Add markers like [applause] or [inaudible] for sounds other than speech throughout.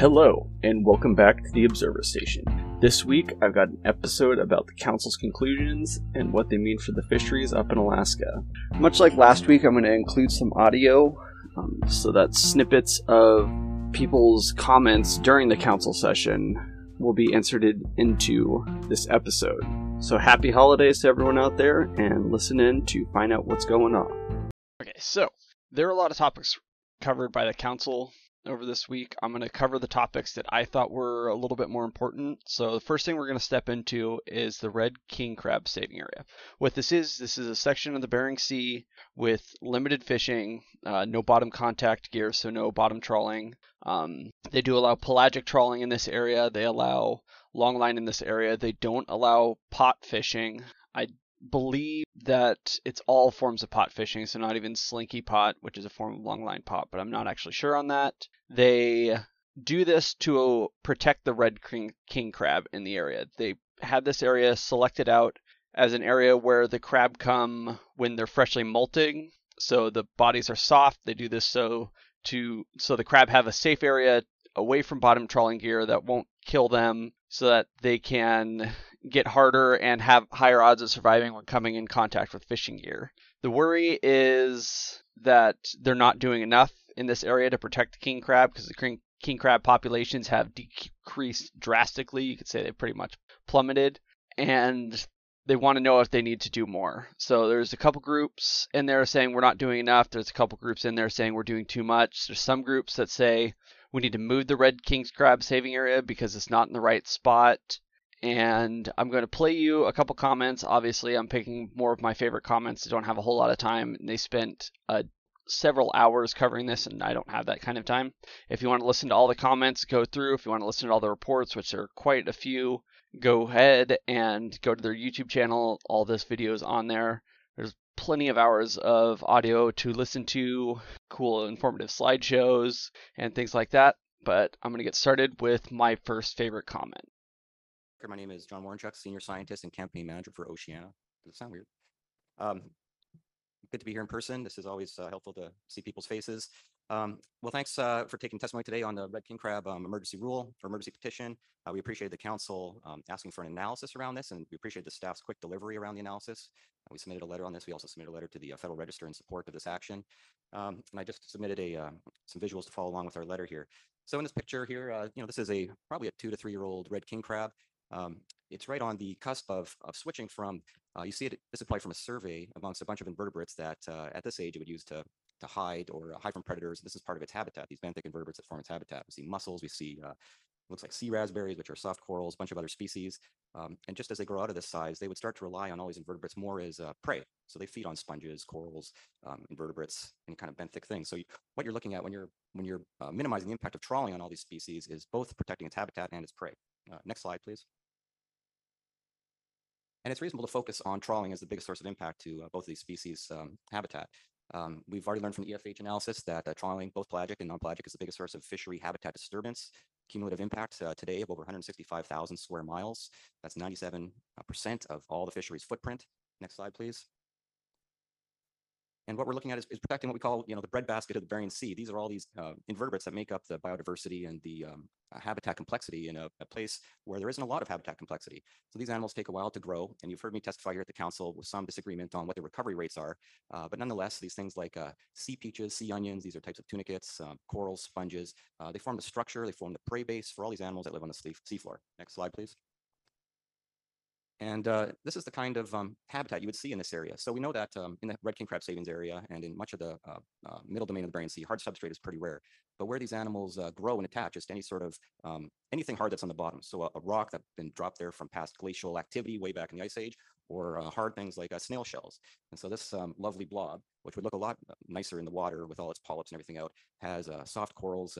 Hello, and welcome back to the Observer Station. This week, I've got an episode about the Council's conclusions and what they mean for the fisheries up in Alaska. Much like last week, I'm going to include some audio, um, so that snippets of people's comments during the Council session will be inserted into this episode. So happy holidays to everyone out there, and listen in to find out what's going on. Okay, so there are a lot of topics covered by the council over this week. I'm going to cover the topics that I thought were a little bit more important. So the first thing we're going to step into is the red king crab saving area. What this is, this is a section of the Bering Sea with limited fishing, uh, no bottom contact gear, so no bottom trawling. Um, they do allow pelagic trawling in this area. They allow long line in this area. They don't allow pot fishing. I believe that it's all forms of pot fishing, so not even slinky pot, which is a form of longline pot, but I'm not actually sure on that. They do this to protect the red king, crab in the area. They had this area selected out as an area where the crab come when they're freshly molting, so the bodies are soft. They do this so to so the crab have a safe area away from bottom trawling gear that won't kill them so that they can get harder and have higher odds of surviving when coming in contact with fishing gear. The worry is that they're not doing enough in this area to protect the king crab because the king, king crab populations have decreased drastically. You could say they've pretty much plummeted. And they want to know if they need to do more. So there's a couple groups in there saying we're not doing enough. There's a couple groups in there saying we're doing too much. There's some groups that say we need to move the red king's crab saving area because it's not in the right spot and I'm going to play you a couple comments. Obviously, I'm picking more of my favorite comments. I don't have a whole lot of time. They spent uh, several hours covering this, and I don't have that kind of time. If you want to listen to all the comments, go through. If you want to listen to all the reports, which are quite a few, go ahead and go to their YouTube channel. All this video is on there. There's plenty of hours of audio to listen to, cool, informative slideshows, and things like that. But I'm going to get started with my first favorite comment. My name is John Warrenchuk, Senior Scientist and Campaign Manager for Oceana. Does it sound weird? Um, good to be here in person. This is always uh, helpful to see people's faces. Um, well, thanks uh, for taking testimony today on the Red King Crab um, emergency rule or emergency petition. Uh, we appreciate the council um, asking for an analysis around this, and we appreciate the staff's quick delivery around the analysis. Uh, we submitted a letter on this. We also submitted a letter to the uh, Federal Register in support of this action. Um, and I just submitted a uh, some visuals to follow along with our letter here. So in this picture here, you know, this is a probably a two to three year old red king crab. Um, it's right on the cusp of, of switching from, uh, you see it, this is probably from a survey amongst a bunch of invertebrates that uh, at this age it would use to, to hide or hide from predators. This is part of its habitat, these benthic invertebrates that form its habitat. We see mussels, we see uh, looks like sea raspberries, which are soft corals, a bunch of other species. Um, and just as they grow out of this size, they would start to rely on all these invertebrates more as uh, prey. So they feed on sponges, corals, um, invertebrates, and kind of benthic things. So you, what you're looking at when you're when you're uh, minimizing the impact of trawling on all these species is both protecting its habitat and its prey. Uh, next slide, please. And it's reasonable to focus on trawling as the biggest source of impact to uh, both of these species um, habitat. Um, we've already learned from the EFH analysis that uh, trawling, both pelagic and non-pelagic, is the biggest source of fishery habitat disturbance. Cumulative impact uh, today of over 165,000 square miles. That's 97% of all the fisheries footprint. Next slide, please. And what we're looking at is, is, protecting what we call, you know, the breadbasket of the Bering Sea. These are all these uh, invertebrates that make up the biodiversity and the um, uh, habitat complexity in a, a, place where there isn't a lot of habitat complexity. So these animals take a while to grow, and you've heard me testify here at the council with some disagreement on what the recovery rates are. Uh, but nonetheless, these things like uh, sea peaches, sea onions, these are types of tunicates, um, corals, sponges, uh, they form the structure, they form the prey base for all these animals that live on the seafloor. Next slide, please. And uh, this is the kind of um, habitat you would see in this area. So we know that um, in the red king crab savings area and in much of the uh, uh, middle domain of the Bering Sea, hard substrate is pretty rare. But where these animals uh, grow and attach is to any sort of um, anything hard that's on the bottom. So a, a, rock that's been dropped there from past glacial activity way back in the ice age, or uh, hard things like uh, snail shells. And so this um, lovely blob, which would look a lot nicer in the water with all its polyps and everything out, has soft corals,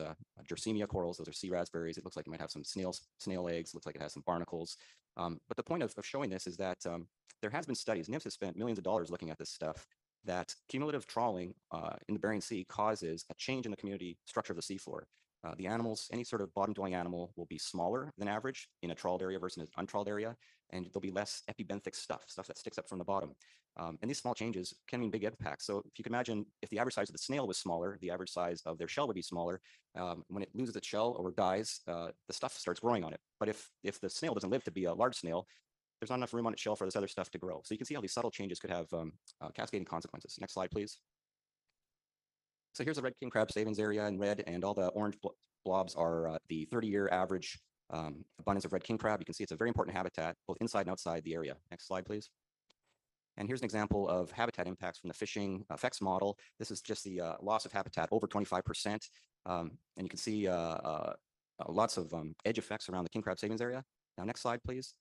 Gersemia corals. Those are sea raspberries. It looks like it might have some snails, snail eggs. Looks like it has some barnacles. Um, but the point of, of, showing this is that um, there has been studies, NMFS has spent millions of dollars looking at this stuff, that cumulative trawling uh, in the Bering Sea causes a change in the community structure of the seafloor. Uh, the animals, any sort of bottom dwelling animal will be smaller than average in a trawled area versus an untrawled area, and there'll be less epibenthic stuff, stuff that sticks up from the bottom. Um, and these small changes can mean big impacts. So if you can imagine, if the average size of the snail was smaller, the average size of their shell would be smaller. Um, when it loses its shell or dies, uh, the stuff starts growing on it. But if if the snail doesn't live to be a large snail, there's not enough room on its shell for this other stuff to grow. So you can see how these subtle changes could have um, uh, cascading consequences. Next slide, please. So here's the red king crab savings area in red, and all the orange blo blobs are uh, the 30-year average um, abundance of red king crab. You can see it's a very important habitat, both inside and outside the area. Next slide, please. And here's an example of habitat impacts from the fishing effects model. This is just the uh, loss of habitat over 25%. Um, and you can see uh, uh, lots of um, edge effects around the king crab savings area. Now, next slide, please.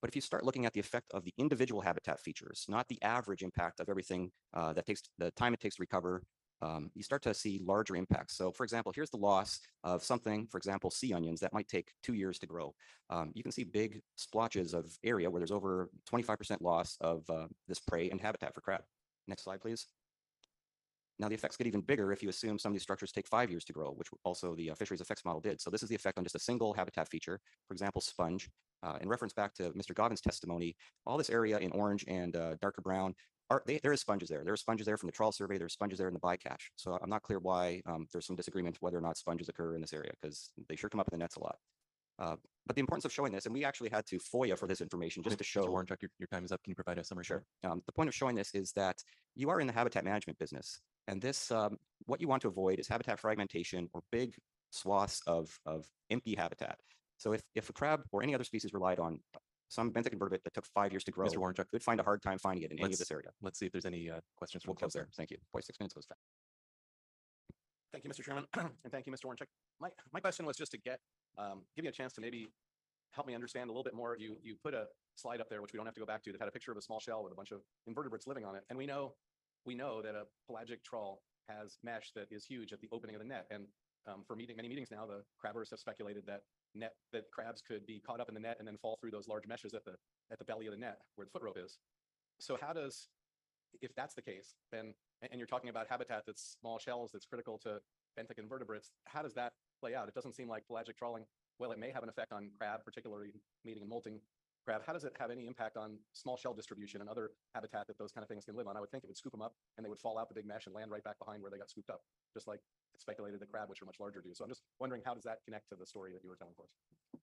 But if you start looking at the effect of the individual habitat features, not the average impact of everything uh, that takes the time it takes to recover, um, you start to see larger impacts. So for example, here's the loss of something, for example, sea onions that might take two years to grow. Um, you can see big splotches of area where there's over 25% loss of uh, this prey and habitat for crab. Next slide, please. Now the effects get even bigger if you assume some of these structures take five years to grow, which also the uh, fisheries effects model did. So this is the effect on just a single habitat feature, for example, sponge. Uh, in reference back to Mr. Godwin's testimony, all this area in orange and uh, darker brown, are, they, there is sponges there. There are sponges there from the trawl survey. There's sponges there in the bycatch. So I'm not clear why um, there's some disagreement whether or not sponges occur in this area because they sure come up in the nets a lot. Uh, but the importance of showing this, and we actually had to FOIA for this information just to show. Mr. Warrenchuk, your, your time is up. Can you provide a summary? Sure. Um, the point of showing this is that you are in the habitat management business, and this, um, what you want to avoid is habitat fragmentation or big swaths of, of empty habitat. So if, if a crab or any other species relied on some benthic invertebrate that took five years to grow, Mr. Warrenchuk, would find a hard time finding it in any of Let's- this area. let's see if there's any uh, questions from We'll close council. there. Thank you. Boy, six minutes goes fast. Thank you, Mr. Chairman, [clears throat] and thank you, Mr. Warrenchuk. My, my question was just to get, um, give you a chance to maybe help me understand a little bit more. You, you put a slide up there, which we don't have to go back to, that had a picture of a small shell with a bunch of invertebrates living on it. And we know, we know that a pelagic trawl has mesh that is huge at the opening of the net. And um, for meeting, many meetings now, the crabbers have speculated that net, that crabs could be caught up in the net and then fall through those large meshes at the, at the belly of the net where the foot rope is. So how does, if that's the case, then, and you're talking about habitat that's small shells that's critical to benthic invertebrates, how does that play out? It doesn't seem like pelagic trawling, well, it may have an effect on crab, particularly mating and molting crab. How does it have any impact on small shell distribution and other habitat that those kind of things can live on? I would think it would scoop them up and they would fall out the big mesh and land right back behind where they got scooped up, just like speculated the crab, which are much larger, do. So I'm just wondering, how does that connect to the story that you were telling for us?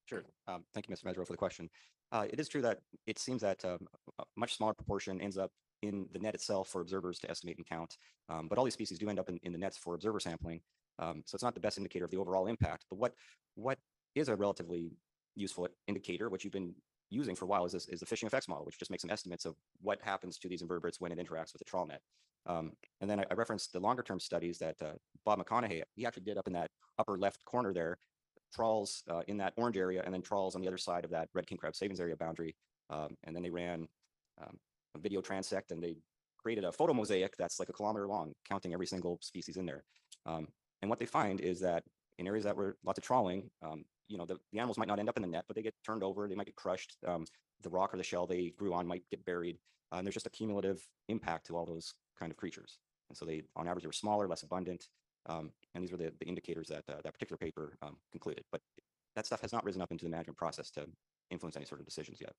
Sure. Um, thank you, Mr. Mezirow, for the question. Uh, it is true that it seems that um, a much smaller proportion ends up in the net itself for observers to estimate and count. Um, but all these species do end up in, in the nets for observer sampling. Um, so it's not the best indicator of the overall impact. But what what is a relatively useful indicator, which you've been using for a while, is this, is the fishing effects model, which just makes some estimates of what happens to these invertebrates when it interacts with the trawl net. Um, and then I, I referenced the longer term studies that uh, Bob McConnaughey, he actually did up in that upper left corner there, trawls uh, in that orange area and then trawls on the other side of that red king crab savings area boundary. Um, and then they ran um, a video transect and they created a photo mosaic that's like a kilometer long, counting every single species in there. Um, and what they find is that in areas that were lots of trawling, um, you know, the, the animals might not end up in the net, but they get turned over, they might get crushed. Um, the rock or the shell they grew on might get buried. Uh, and there's just a cumulative impact to all those kind of creatures. And so they, on average, they were smaller, less abundant. Um, and these were the, the indicators that uh, that particular paper um, concluded. But that stuff has not risen up into the management process to influence any sort of decisions yet.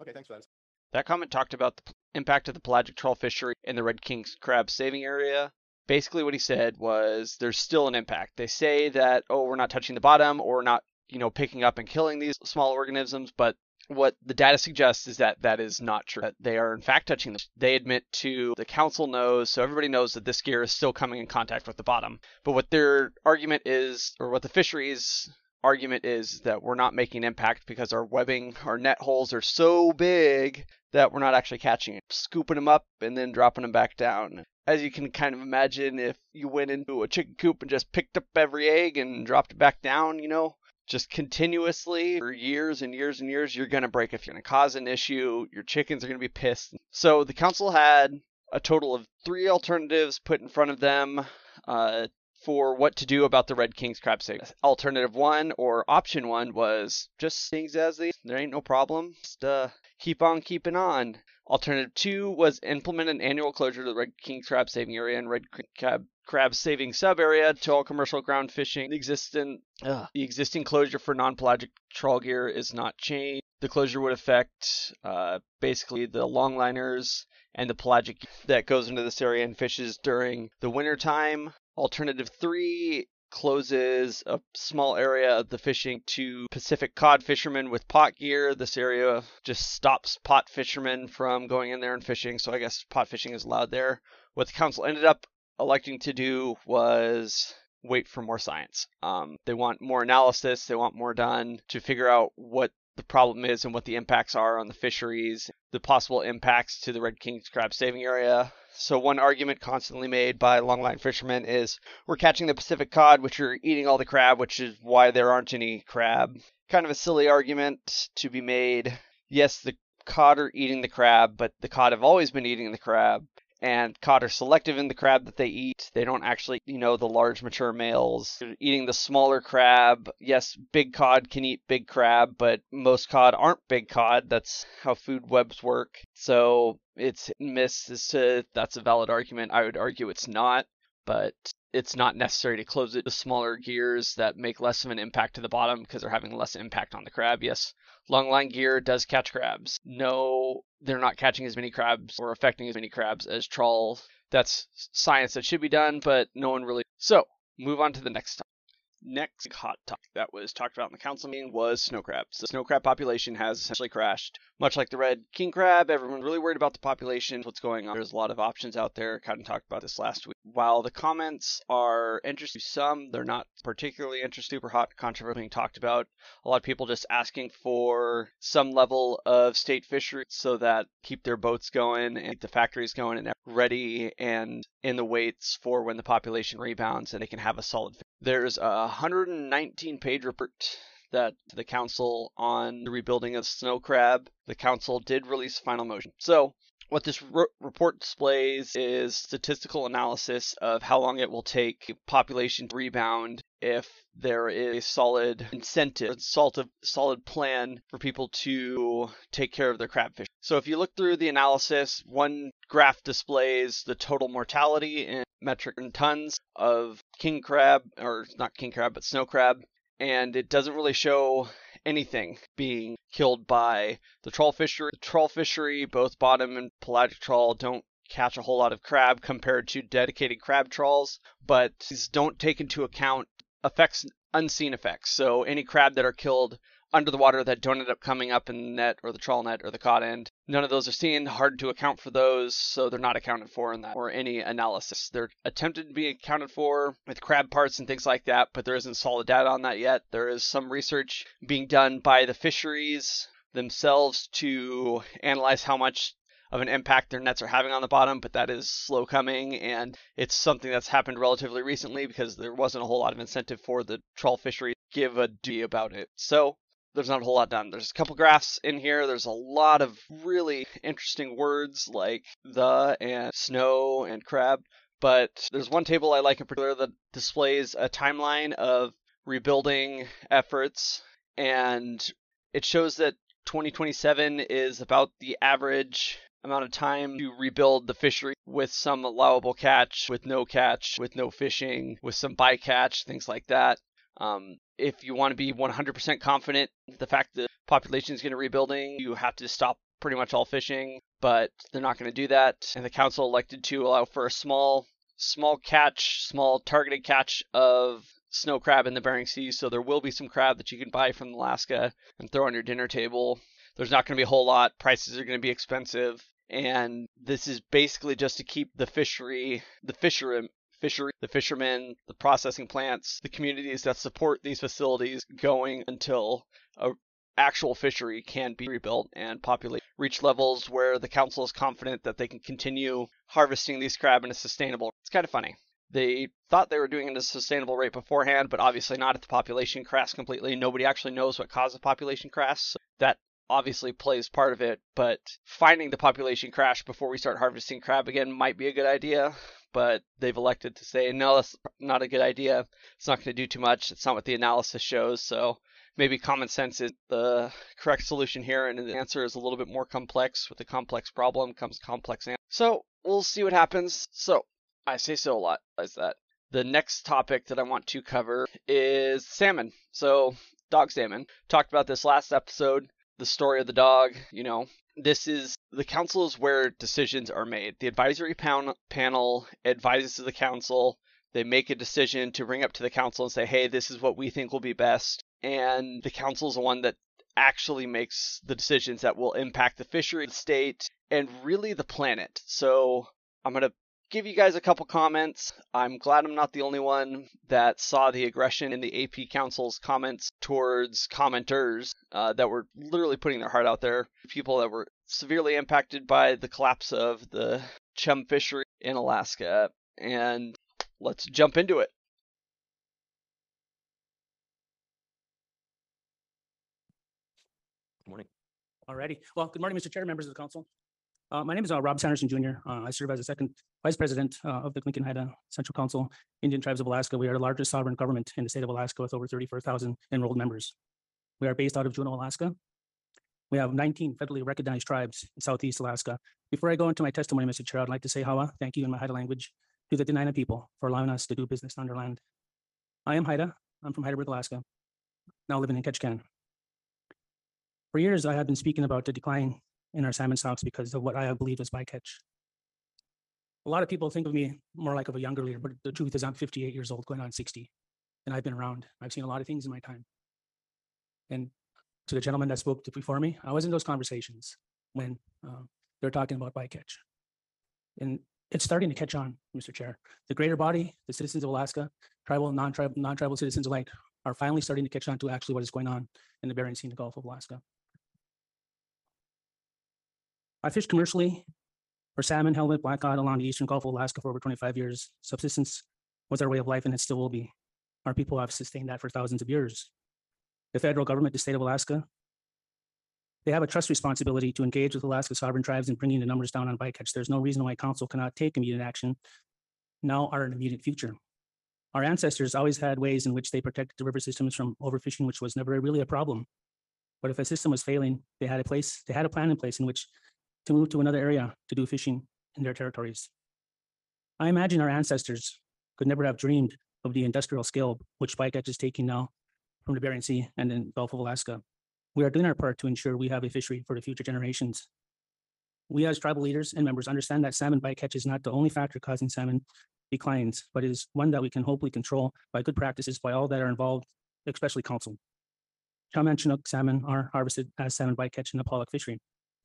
Okay, thanks for that. That comment talked about the impact of the pelagic trawl fishery in the red king's crab saving area. Basically, what he said was there's still an impact. They say that oh, we're not touching the bottom or not, you know, picking up and killing these small organisms, but what the data suggests is that that is not true. That they are in fact touching them. They admit to the council knows, so everybody knows that this gear is still coming in contact with the bottom. But what their argument is, or what the fisheries argument is that we're not making impact because our webbing, our net holes are so big that we're not actually catching it, scooping them up and then dropping them back down. As you can kind of imagine, if you went into a chicken coop and just picked up every egg and dropped it back down, you know, just continuously for years and years and years, you're going to break. If you're going to cause an issue, your chickens are going to be pissed. So the council had a total of three alternatives put in front of them. Uh, for what to do about the Red King's crab saving. Alternative one or option one was just things as they there ain't no problem. Just uh, keep on keeping on. Alternative two was implement an annual closure to the Red King crab saving area and Red Crab crab saving sub area to all commercial ground fishing. The existing uh, the existing closure for non-pelagic trawl gear is not changed. The closure would affect uh, basically the longliners and the pelagic that goes into this area and fishes during the winter time. Alternative three closes a small area of the fishing to Pacific cod fishermen with pot gear. This area just stops pot fishermen from going in there and fishing, so I guess pot fishing is allowed there. What the council ended up electing to do was wait for more science. Um, they want more analysis, they want more done to figure out what the problem is and what the impacts are on the fisheries, the possible impacts to the red king's crab saving area. So one argument constantly made by longline fishermen is we're catching the Pacific cod, which are eating all the crab, which is why there aren't any crab. Kind of a silly argument to be made. Yes, the cod are eating the crab, but the cod have always been eating the crab and cod are selective in the crab that they eat. They don't actually, you know, the large mature males. Eating the smaller crab. Yes, big cod can eat big crab, but most cod aren't big cod. That's how food webs work. So it's miss as to that's a valid argument. I would argue it's not, but it's not necessary to close it to smaller gears that make less of an impact to the bottom because they're having less impact on the crab. Yes, longline gear does catch crabs. No, they're not catching as many crabs or affecting as many crabs as trawls. That's science that should be done, but no one really. So, move on to the next. Next hot topic that was talked about in the council meeting was snow crabs. The snow crab population has essentially crashed. Much like the red king crab, everyone's really worried about the population, what's going on. There's a lot of options out there. Kind of talked about this last week. While the comments are interesting to some, they're not particularly interesting, super hot controversy being talked about. A lot of people just asking for some level of state fishery so that keep their boats going and the factories going and ready and in the weights for when the population rebounds and they can have a solid. There's a 119 page report that the council on the rebuilding of snow crab. The council did release final motion. So what this re- report displays is statistical analysis of how long it will take population to rebound if there is a solid incentive, solid, solid plan for people to take care of their crabfish. So if you look through the analysis, one graph displays the total mortality in metric tons of king crab, or not king crab, but snow crab, and it doesn't really show anything being killed by the trawl fishery. The trawl fishery, both bottom and pelagic trawl, don't catch a whole lot of crab compared to dedicated crab trawls, but these don't take into account effects, unseen effects. So any crab that are killed under the water that don't end up coming up in the net or the trawl net or the cod end. None of those are seen, hard to account for those, so they're not accounted for in that or any analysis. They're attempted to be accounted for with crab parts and things like that, but there isn't solid data on that yet. There is some research being done by the fisheries themselves to analyze how much of an impact their nets are having on the bottom, but that is slow coming, and it's something that's happened relatively recently because there wasn't a whole lot of incentive for the trawl fishery to give a d about it. So there's not a whole lot done. There's a couple graphs in here. There's a lot of really interesting words like the and snow and crab. But there's one table I like in particular that displays a timeline of rebuilding efforts, and it shows that 2027 is about the average amount of time to rebuild the fishery with some allowable catch, with no catch, with no fishing, with some bycatch, things like that. Um, if you want to be 100% confident the fact that the population is going to rebuilding, you have to stop pretty much all fishing, but they're not going to do that. And the council elected to allow for a small, small catch, small targeted catch of snow crab in the Bering Sea. So there will be some crab that you can buy from Alaska and throw on your dinner table. There's not going to be a whole lot. Prices are going to be expensive. And this is basically just to keep the fishery, the fisher, fishery, the fishermen, the processing plants, the communities that support these facilities going until a actual fishery can be rebuilt and populate reach levels where the council is confident that they can continue harvesting these crab in a sustainable. It's kind of funny. They thought they were doing it at a sustainable rate beforehand, but obviously not if the population crash completely. Nobody actually knows what caused the population crash. So that obviously plays part of it, but finding the population crash before we start harvesting crab again might be a good idea. But they've elected to say, no, that's not a good idea. It's not going to do too much. It's not what the analysis shows. So maybe common sense is the correct solution here, and the answer is a little bit more complex. With a complex problem comes complex answer. So we'll see what happens. So I say so a lot. Is that the next topic that I want to cover is salmon. So, dog salmon. Talked about this last episode. The story of the dog. You know, this is the council is where decisions are made. The advisory pan- panel advises the council. They make a decision to bring up to the council and say, "Hey, this is what we think will be best." And the council is the one that actually makes the decisions that will impact the fishery, the state, and really the planet. So I'm going to give you guys a couple comments. I'm glad I'm not the only one that saw the aggression in the AP Council's comments towards commenters uh, that were literally putting their heart out there. People that were severely impacted by the collapse of the chum fishery in Alaska. And let's jump into it. Good morning. Alrighty. Well, good morning, Mr. Chair, members of the council. Uh, my name is uh, Rob Sanderson Jr. Uh, I serve as the second vice president uh, of the Tlingit Haida Central Council, Indian Tribes of Alaska. We are the largest sovereign government in the state of Alaska with over thirty-four thousand enrolled members. We are based out of Juneau, Alaska. We have nineteen federally recognized tribes in Southeast Alaska. Before I go into my testimony, Mr. Chair, I'd like to say Hawa, thank you in my Haida language, to the Dena'ina people for allowing us to do business on their land. I am Haida. I'm from Hydaburg, Alaska, now living in Ketchikan. For years, I have been speaking about the decline in our salmon stocks because of what I believe is bycatch. A lot of people think of me more like of a younger leader, but the truth is I'm 58 years old, going on 60. And I've been around. I've seen a lot of things in my time. And to the gentleman that spoke before me, I was in those conversations when uh, they're talking about bycatch. And it's starting to catch on, Mr. Chair. The greater body, the citizens of Alaska, tribal, non-tribal, non-tribal citizens alike are finally starting to catch on to actually what is going on in the Bering Sea and the Gulf of Alaska. I fished commercially for salmon, halibut, black cod along the eastern Gulf of Alaska for over 25 years. Subsistence was our way of life and it still will be. Our people have sustained that for thousands of years. The federal government, the state of Alaska, they have a trust responsibility to engage with Alaska sovereign tribes in bringing the numbers down on bycatch. There's no reason why council cannot take immediate action now or in the immediate future. Our ancestors always had ways in which they protected the river systems from overfishing, which was never really a problem. But if a system was failing, they had a place, they had a plan in place in which to move to another area to do fishing in their territories. I imagine our ancestors could never have dreamed of the industrial scale which bycatch is taking now from the Bering Sea and then Gulf of Alaska. We are doing our part to ensure we have a fishery for the future generations. We as tribal leaders and members understand that salmon bycatch is not the only factor causing salmon declines, but is one that we can hopefully control by good practices by all that are involved, especially council. Chum and Chinook salmon are harvested as salmon bycatch in the pollock fishery.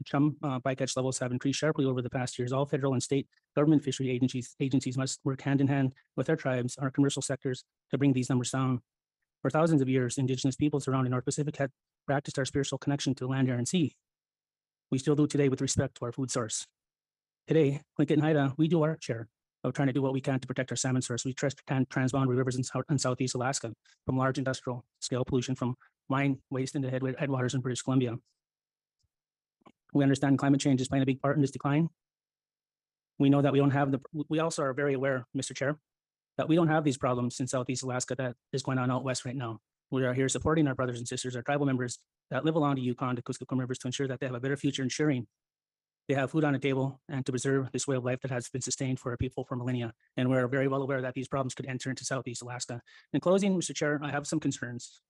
Chum uh, bycatch levels have increased sharply over the past years. All federal and state government fishery agencies agencies must work hand in hand with our tribes, our commercial sectors, to bring these numbers down. For thousands of years, indigenous peoples around the North Pacific had practiced our spiritual connection to land, air, and sea. We still do today with respect to our food source. Today, Tlingit and Haida, we do our share of trying to do what we can to protect our salmon source. We trust tran- transboundary rivers in, South, in Southeast Alaska from large industrial scale pollution from mine waste into head, headwaters in British Columbia. We understand climate change is playing a big part in this decline. We know that we don't have the, we also are very aware, Mr. Chair, that we don't have these problems in Southeast Alaska that is going on out west right now. We are here supporting our brothers and sisters, our tribal members that live along the Yukon, the Kuskokwim rivers to ensure that they have a better future, ensuring they have food on the table and to preserve this way of life that has been sustained for our people for millennia. And we're very well aware that these problems could enter into Southeast Alaska. In closing, Mr. Chair, I have some concerns.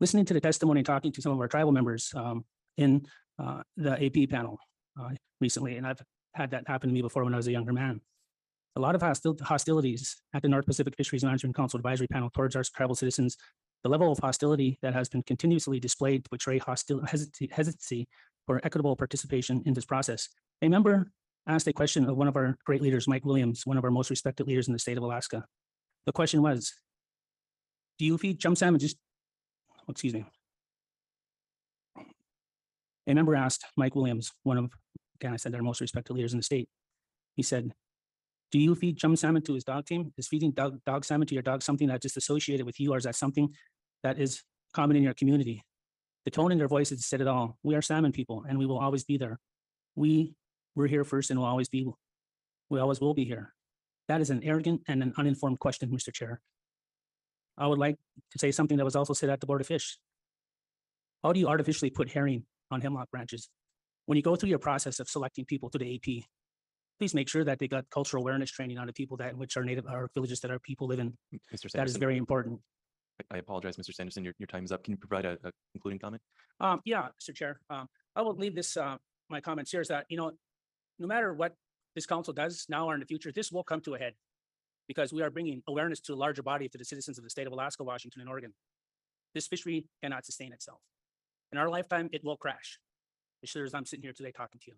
Listening to the testimony, and talking to some of our tribal members um, in uh, the AP panel uh, recently, and I've had that happen to me before when I was a younger man. A lot of hostil- hostilities at the North Pacific Fisheries Management Council Advisory Panel towards our tribal citizens. The level of hostility that has been continuously displayed to portray hostil- hesitancy, hesitancy for equitable participation in this process. A member asked a question of one of our great leaders, Mike Williams, one of our most respected leaders in the state of Alaska. The question was, do you feed chum salmon just, excuse me. A member asked Mike Williams, one of, again, I said our most respected leaders in the state. He said, do you feed chum salmon to his dog team? Is feeding dog, dog salmon to your dog something that's just associated with you, or is that something that is common in your community? The tone in their voices said it all. We are salmon people and we will always be there. We were here first and will always be, we always will be here. That is an arrogant and an uninformed question, Mr. Chair. I would like to say something that was also said at the Board of Fish. How do you artificially put herring on hemlock branches? When you go through your process of selecting people to the AP, please make sure that they got cultural awareness training on the people that, which are native, our villages that our people live in. Mr. That is Sanderson, very important. I- I apologize, Mr. Sanderson, your, your time is up. Can you provide a, a concluding comment? Um, yeah, Mr. Chair, um, I will leave this, uh, my comments here is that, you know, no matter what this council does now or in the future, this will come to a head. Because we are bringing awareness to a larger body to the citizens of the state of Alaska, Washington and Oregon. This fishery cannot sustain itself. In our lifetime, it will crash. As sure as I'm sitting here today talking to you.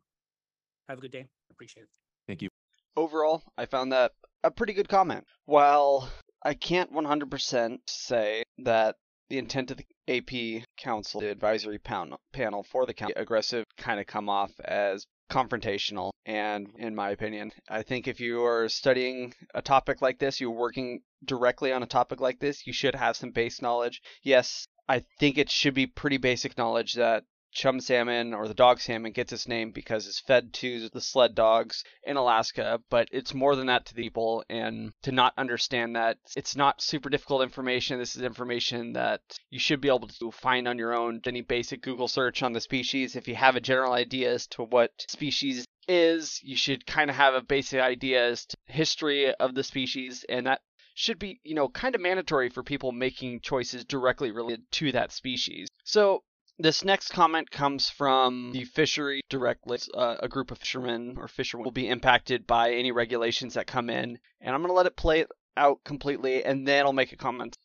Have a good day. Appreciate it. Thank you. Overall, I found that a pretty good comment. While I can't 100% say that the intent of the AP Council, the advisory panel, panel for the county, aggressive kind of come off as confrontational. And in my opinion, I think if you are studying a topic like this, you're working directly on a topic like this, you should have some base knowledge. Yes, I think it should be pretty basic knowledge that chum salmon or the dog salmon gets its name because it's fed to the sled dogs in Alaska, but it's more than that to the people and to not understand that it's not super difficult information. This is information that you should be able to find on your own. Any basic Google search on the species. If you have a general idea as to what species is, you should kind of have a basic idea as to history of the species and that should be, you know, kind of mandatory for people making choices directly related to that species. So this next comment comes from the fishery directly. Uh, a group of fishermen or fishermen will be impacted by any regulations that come in, and I'm going to let it play out completely, and then I'll make a comment.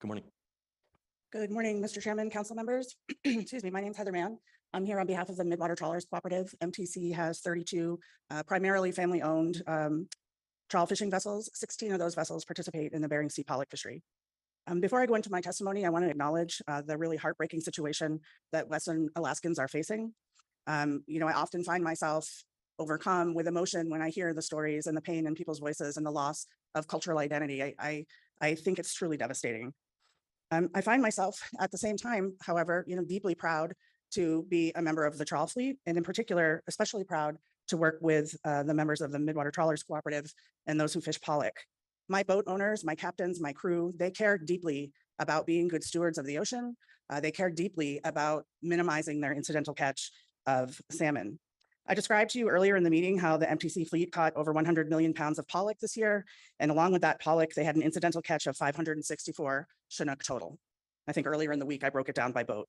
Good morning. Good morning, Mr. Chairman, council members. [clears throat] Excuse me, my name is Heather Mann. I'm here on behalf of the Midwater Trawlers Cooperative. MTC has thirty-two uh, primarily family-owned um, trawl fishing vessels. Sixteen of those vessels participate in the Bering Sea pollock fishery. Um, Before I go into my testimony, I want to acknowledge uh, the really heartbreaking situation that Western Alaskans are facing. Um, You know, I often find myself overcome with emotion when I hear the stories and the pain in people's voices and the loss of cultural identity. I, I, I think it's truly devastating. Um, I find myself at the same time, however, you know, deeply proud to be a member of the trawl fleet and in particular, especially proud to work with uh, the members of the Midwater Trawlers Cooperative and those who fish pollock. My boat owners, my captains, my crew, they care deeply about being good stewards of the ocean. Uh, they care deeply about minimizing their incidental catch of salmon. I described to you earlier in the meeting how the MTC fleet caught over 100 million pounds of pollock this year. And along with that pollock, they had an incidental catch of 564 Chinook total. I think earlier in the week, I broke it down by boat.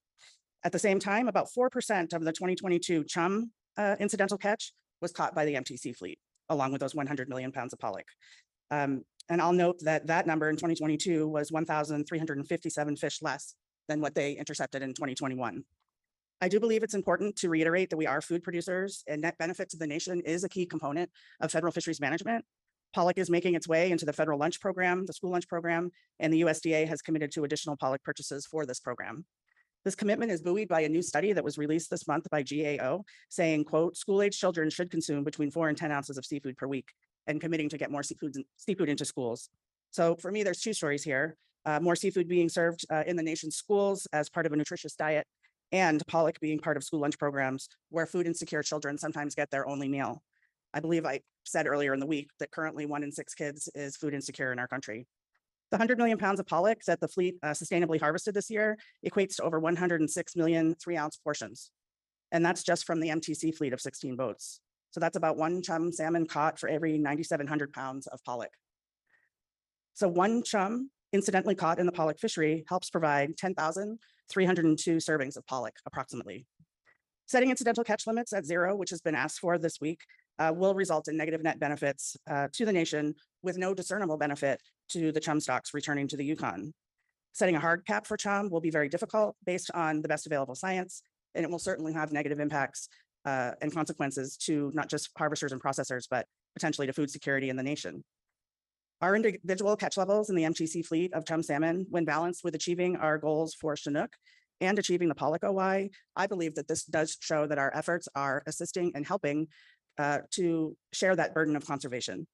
At the same time, about 4% of the 2022 chum uh, incidental catch was caught by the MTC fleet, along with those 100 million pounds of pollock. Um, and I'll note that that number in 2022 was 1,357 fish less than what they intercepted in 2021. I do believe it's important to reiterate that we are food producers and net benefit to the nation is a key component of federal fisheries management. Pollock is making its way into the federal lunch program, the school lunch program, and the USDA has committed to additional pollock purchases for this program. This commitment is buoyed by a new study that was released this month by GAO saying, quote, school-age children should consume between four and 10 ounces of seafood per week and committing to get more seafood, seafood into schools. So for me, there's two stories here. Uh, more seafood being served uh, in the nation's schools as part of a nutritious diet and pollock being part of school lunch programs where food insecure children sometimes get their only meal. I believe I said earlier in the week that currently one in six kids is food insecure in our country. The 100 million pounds of pollock that the fleet uh, sustainably harvested this year equates to over 106 million three ounce portions. And that's just from the MTC fleet of 16 boats. So that's about one chum salmon caught for every 9,700 pounds of pollock. So one chum incidentally caught in the pollock fishery helps provide 10,302 servings of pollock approximately. Setting incidental catch limits at zero, which has been asked for this week, uh, will result in negative net benefits uh, to the nation with no discernible benefit to the chum stocks returning to the Yukon. Setting a hard cap for chum will be very difficult based on the best available science, and it will certainly have negative impacts uh, and consequences to not just harvesters and processors, but potentially to food security in the nation. Our individual catch levels in the MTC fleet of chum salmon, when balanced with achieving our goals for Chinook and achieving the pollock OY, I believe that this does show that our efforts are assisting and helping uh, to share that burden of conservation.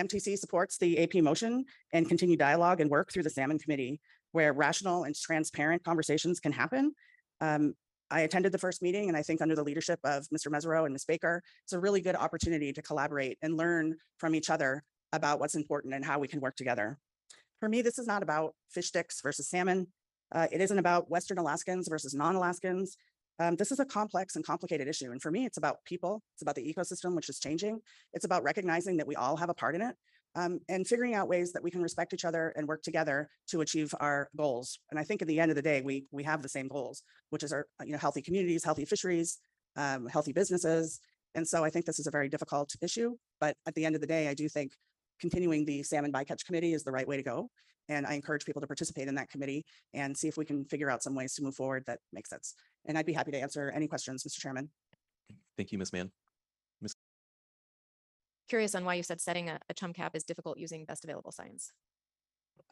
MTC supports the AP motion and continued dialogue and work through the Salmon Committee, where rational and transparent conversations can happen. Um, I attended the first meeting, and I think under the leadership of Mr. Mezirow and Ms. Baker, it's a really good opportunity to collaborate and learn from each other about what's important and how we can work together. For me, this is not about fish sticks versus salmon. Uh, it isn't about Western Alaskans versus non-Alaskans. Um, this is a complex and complicated issue. And for me, it's about people. It's about the ecosystem, which is changing. It's about recognizing that we all have a part in it um, and figuring out ways that we can respect each other and work together to achieve our goals. And I think at the end of the day, we we have the same goals, which is our you know healthy communities, healthy fisheries, um, healthy businesses. And so I think this is a very difficult issue. But at the end of the day, I do think continuing the salmon bycatch committee is the right way to go. And I encourage people to participate in that committee and see if we can figure out some ways to move forward that make sense. And I'd be happy to answer any questions, Mr. Chairman. Thank you, Ms. Mann. Curious on why you said setting a, a chum cap is difficult using best available science.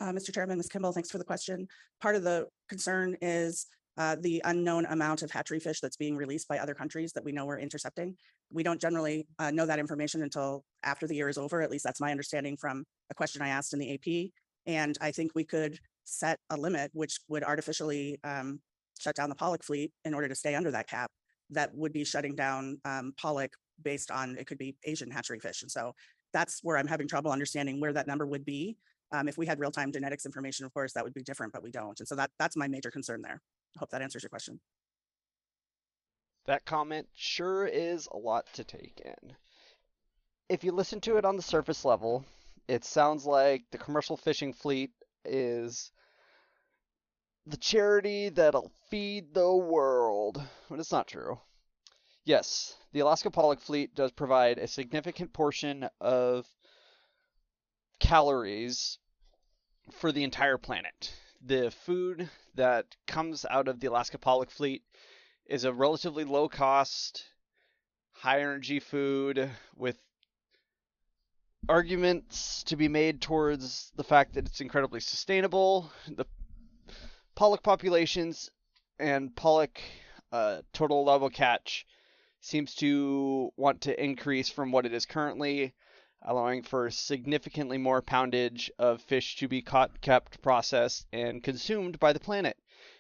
Uh, Mr. Chairman, Ms. Kimball, thanks for the question. Part of the concern is uh, the unknown amount of hatchery fish that's being released by other countries that we know we're intercepting. We don't generally uh, know that information until after the year is over. At least that's my understanding from a question I asked in the AP. And I think we could set a limit which would artificially um, shut down the pollock fleet in order to stay under that cap. That would be shutting down um, pollock based on it could be Asian hatchery fish. And so that's where I'm having trouble understanding where that number would be. Um, if we had real-time genetics information, of course, that would be different, but we don't. And so that that's my major concern there. I hope that answers your question. That comment sure is a lot to take in. If you listen to it on the surface level, it sounds like the commercial fishing fleet is the charity that'll feed the world. But it's not true. Yes, the Alaska Pollock Fleet does provide a significant portion of calories for the entire planet. The food that comes out of the Alaska Pollock Fleet is a relatively low cost, high energy food with arguments to be made towards the fact that it's incredibly sustainable. The pollock populations and pollock uh, total allowable catch seems to want to increase from what it is currently, allowing for significantly more poundage of fish to be caught, kept, processed, and consumed by the planet.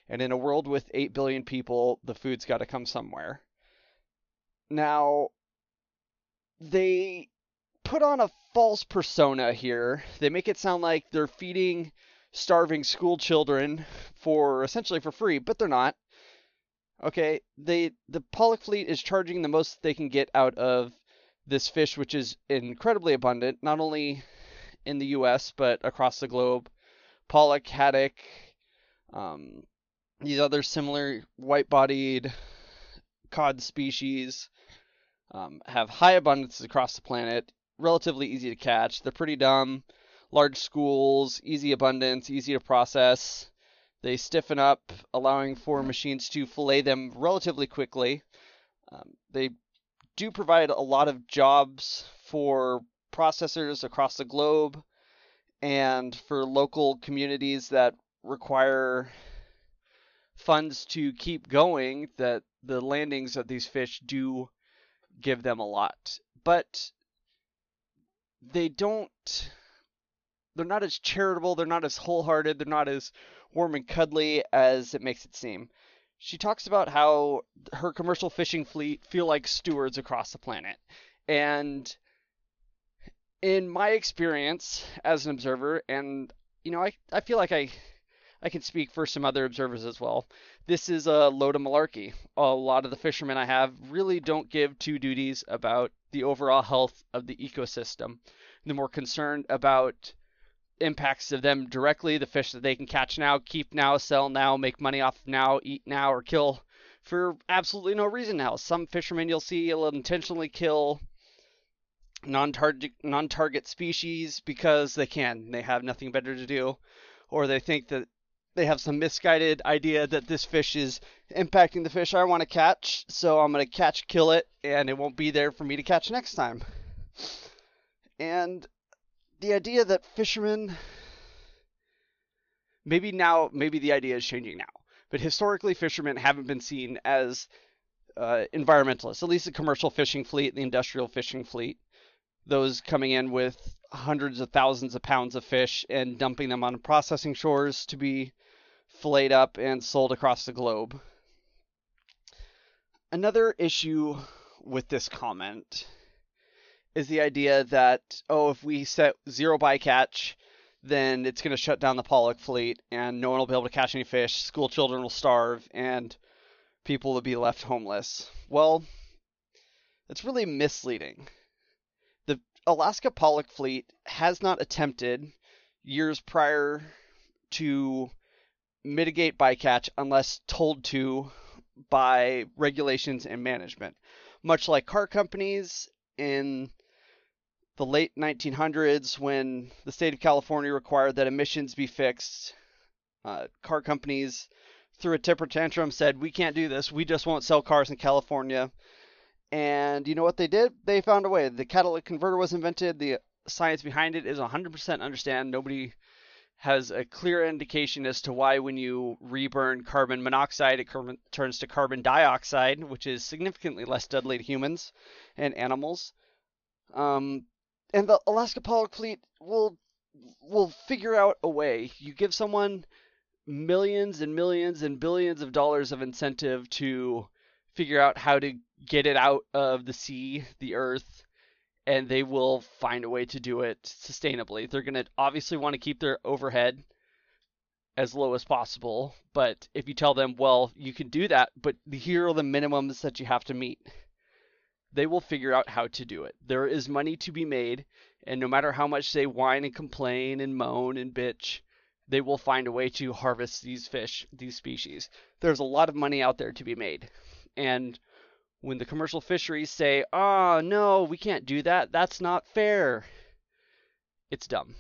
And in a world with 8 billion people, the food's got to come somewhere. Now, they put on a false persona here. They make it sound like they're feeding starving school children for essentially for free, but they're not. Okay, they the pollock fleet is charging the most they can get out of this fish, which is incredibly abundant, not only in the U.S. but across the globe. Pollock, haddock, um, these other similar white-bodied cod species um, have high abundances across the planet. Relatively easy to catch. They're pretty dumb. Large schools, easy abundance, easy to process. They stiffen up, allowing for machines to fillet them relatively quickly. Um, they do provide a lot of jobs for processors across the globe and for local communities that require funds to keep going that the landings of these fish do give them a lot but they don't they're not as charitable they're not as wholehearted they're not as warm and cuddly as it makes it seem. She talks about how her commercial fishing fleet feel like stewards across the planet. And in my experience as an observer and you know i, I feel like i I can speak for some other observers as well. This is uh, a load of malarkey. A lot of the fishermen I have really don't give two duties about the overall health of the ecosystem. They're more concerned about impacts of them directly, the fish that they can catch now, keep now, sell now, make money off now, eat now, or kill for absolutely no reason now. Some fishermen you'll see will intentionally kill non-target non-target species because they can. They have nothing better to do, or they think that they have some misguided idea that this fish is impacting the fish I want to catch, so I'm going to catch, kill it, and it won't be there for me to catch next time. And the idea that fishermen, maybe now, maybe the idea is changing now, but historically, fishermen haven't been seen as uh, environmentalists, at least the commercial fishing fleet, the industrial fishing fleet, those coming in with hundreds of thousands of pounds of fish and dumping them on processing shores to be filleted up and sold across the globe. Another issue with this comment is the idea that, oh, if we set zero bycatch, then it's going to shut down the pollock fleet and no one will be able to catch any fish. School children will starve and people will be left homeless. Well, it's really misleading. The Alaska pollock fleet has not attempted years prior to mitigate bycatch unless told to by regulations and management. Much like car companies in the late 1900s when the state of California required that emissions be fixed, uh, car companies threw a temper tantrum, said, We can't do this. We just won't sell cars in California. And you know what they did? They found a way. The catalytic converter was invented. The science behind it is 100% understand. Nobody has a clear indication as to why when you reburn carbon monoxide, it carbon, turns to carbon dioxide, which is significantly less deadly to humans and animals. Um, and the Alaska Pollock fleet will will figure out a way. You give someone millions and millions and billions of dollars of incentive to figure out how to get it out of the sea, the earth, and they will find a way to do it sustainably. They're going to obviously want to keep their overhead as low as possible, but if you tell them, well, you can do that, but here are the minimums that you have to meet, they will figure out how to do it. There is money to be made, and no matter how much they whine and complain and moan and bitch, they will find a way to harvest these fish, these species. There's a lot of money out there to be made. And when the commercial fisheries say, oh, no, we can't do that, that's not fair, it's dumb.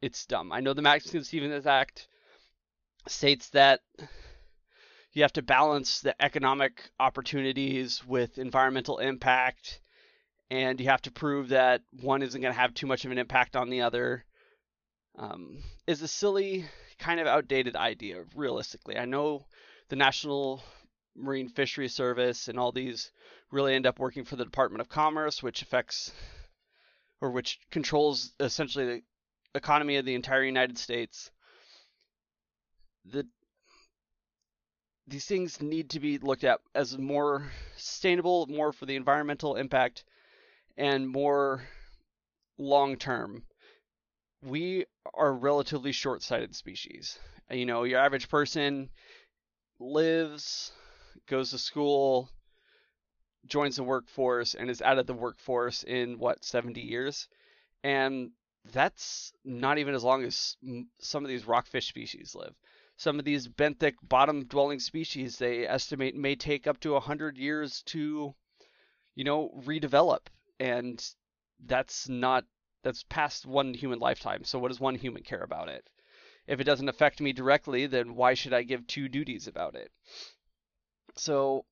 It's dumb. I know the Magnuson-Stevens Act states that you have to balance the economic opportunities with environmental impact, and you have to prove that one isn't going to have too much of an impact on the other. Um, is a silly, kind of outdated idea, realistically. I know the National Marine Fisheries Service and all these really end up working for the Department of Commerce, which affects or which controls essentially the economy of the entire United States. The these things need to be looked at as more sustainable, more for the environmental impact, and more long term. We are relatively short sighted species. You know, your average person lives, goes to school, joins the workforce, and is out of the workforce in what, 70 years? And that's not even as long as some of these rockfish species live. Some of these benthic bottom dwelling species they estimate may take up to 100 years to you know redevelop. And that's not that's past one human lifetime. So what does one human care about it? If it doesn't affect me directly then why should i give two duties about it so